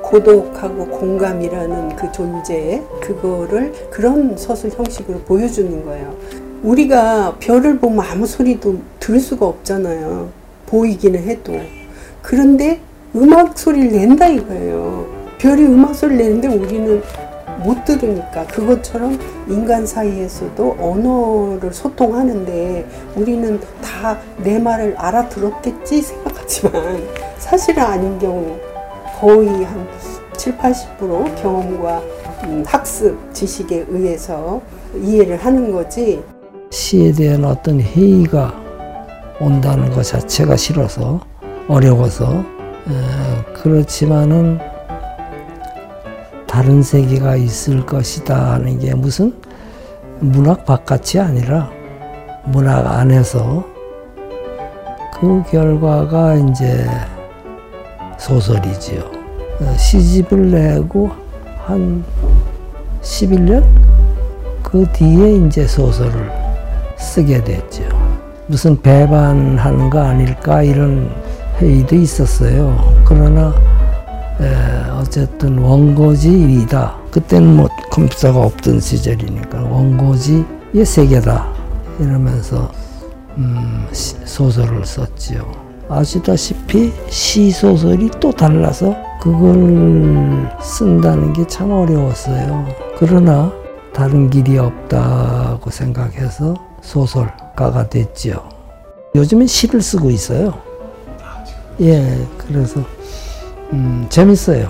고독하고 공감이라는 그 존재 그거를 그런 서술 형식으로 보여주는 거예요. 우리가 별을 보면 아무 소리도 들을 수가 없잖아요. 보이기는 해도. 그런데 음악 소리를 낸다 이거예요. 별이 음악 소리를 내는데 우리는 못 들으니까 그것처럼 인간 사이에서도 언어를 소통하는데 우리는 다 내 말을 알아들었겠지 생각하지만 사실은 아닌 경우 거의 한 7, 80% 경험과 음, 학습 지식에 의해서 이해를 하는 거지. 시에 대한 어떤 회의가 온다는 것 자체가 싫어서 어려워서 에, 그렇지만은 다른 세계가 있을 것이다 하는 게 무슨 문학 바깥이 아니라 문학 안에서 그 결과가 이제 소설이지요. 어, 시집을 내고 한 11년 그 뒤에 이제 소설을 쓰게 됐죠. 무슨 배반하는 거 아닐까 이런 회의도 있었어요. 그러나 에, 어쨌든 원고지 일이다. 그때는 뭐 컴퓨터가 없던 시절이니까 원고지의 세계다 이러면서 음, 시- 소설을 썼지요. 아시다시피 시 소설이 또 달라서 그걸 쓴다는 게 참 어려웠어요. 그러나 다른 길이 없다고 생각해서 소설가가 됐지요. 요즘엔 시를 쓰고 있어요. 예, 그래서 음, 재밌어요.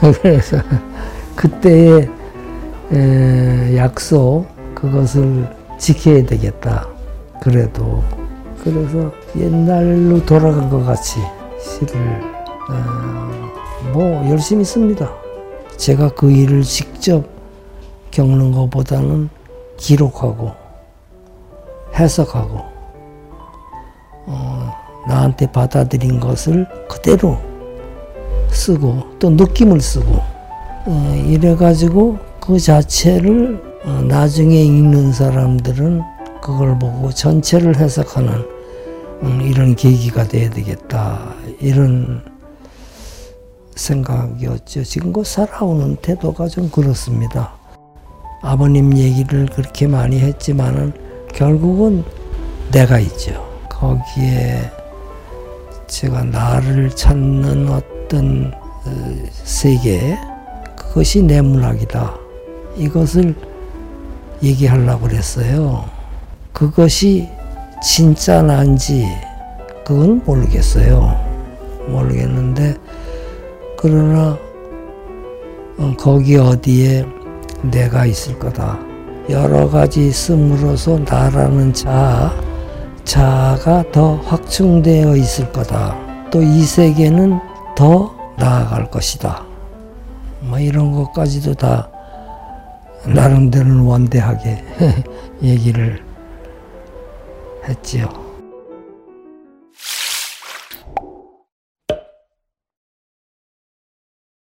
그래서 그때의 에, 약속 그것을 지켜야 되겠다. 그래도 그래서 옛날로 돌아간 것 같이 시를 어, 뭐 열심히 씁니다. 제가 그 일을 직접 겪는 것보다는 기록하고 해석하고 어, 나한테 받아들인 것을 그대로 쓰고 또 느낌을 쓰고 어, 이래 가지고 그 자체를 어, 나중에 읽는 사람들은 그걸 보고 전체를 해석하는 음, 이런 계기가 돼야 되겠다 이런 생각이었죠. 지금껏 살아오는 태도가 좀 그렇습니다. 아버님 얘기를 그렇게 많이 했지만은 결국은 내가 있죠. 거기에 제가 나를 찾는 어떤 어, 세계 그것이 내 문학이다. 이것을 얘기하려고 그랬어요. 그것이 진짜 난지 그건 모르겠어요. 모르겠는데 그러나 어, 거기 어디에 내가 있을 거다. 여러 가지 있음으로써 나라는 자아, 자아가 더 확충되어 있을 거다. 또 이 세계는 더 나아갈 것이다. 뭐 이런 것까지도 다 나름대로는 원대하게 얘기를 했지요.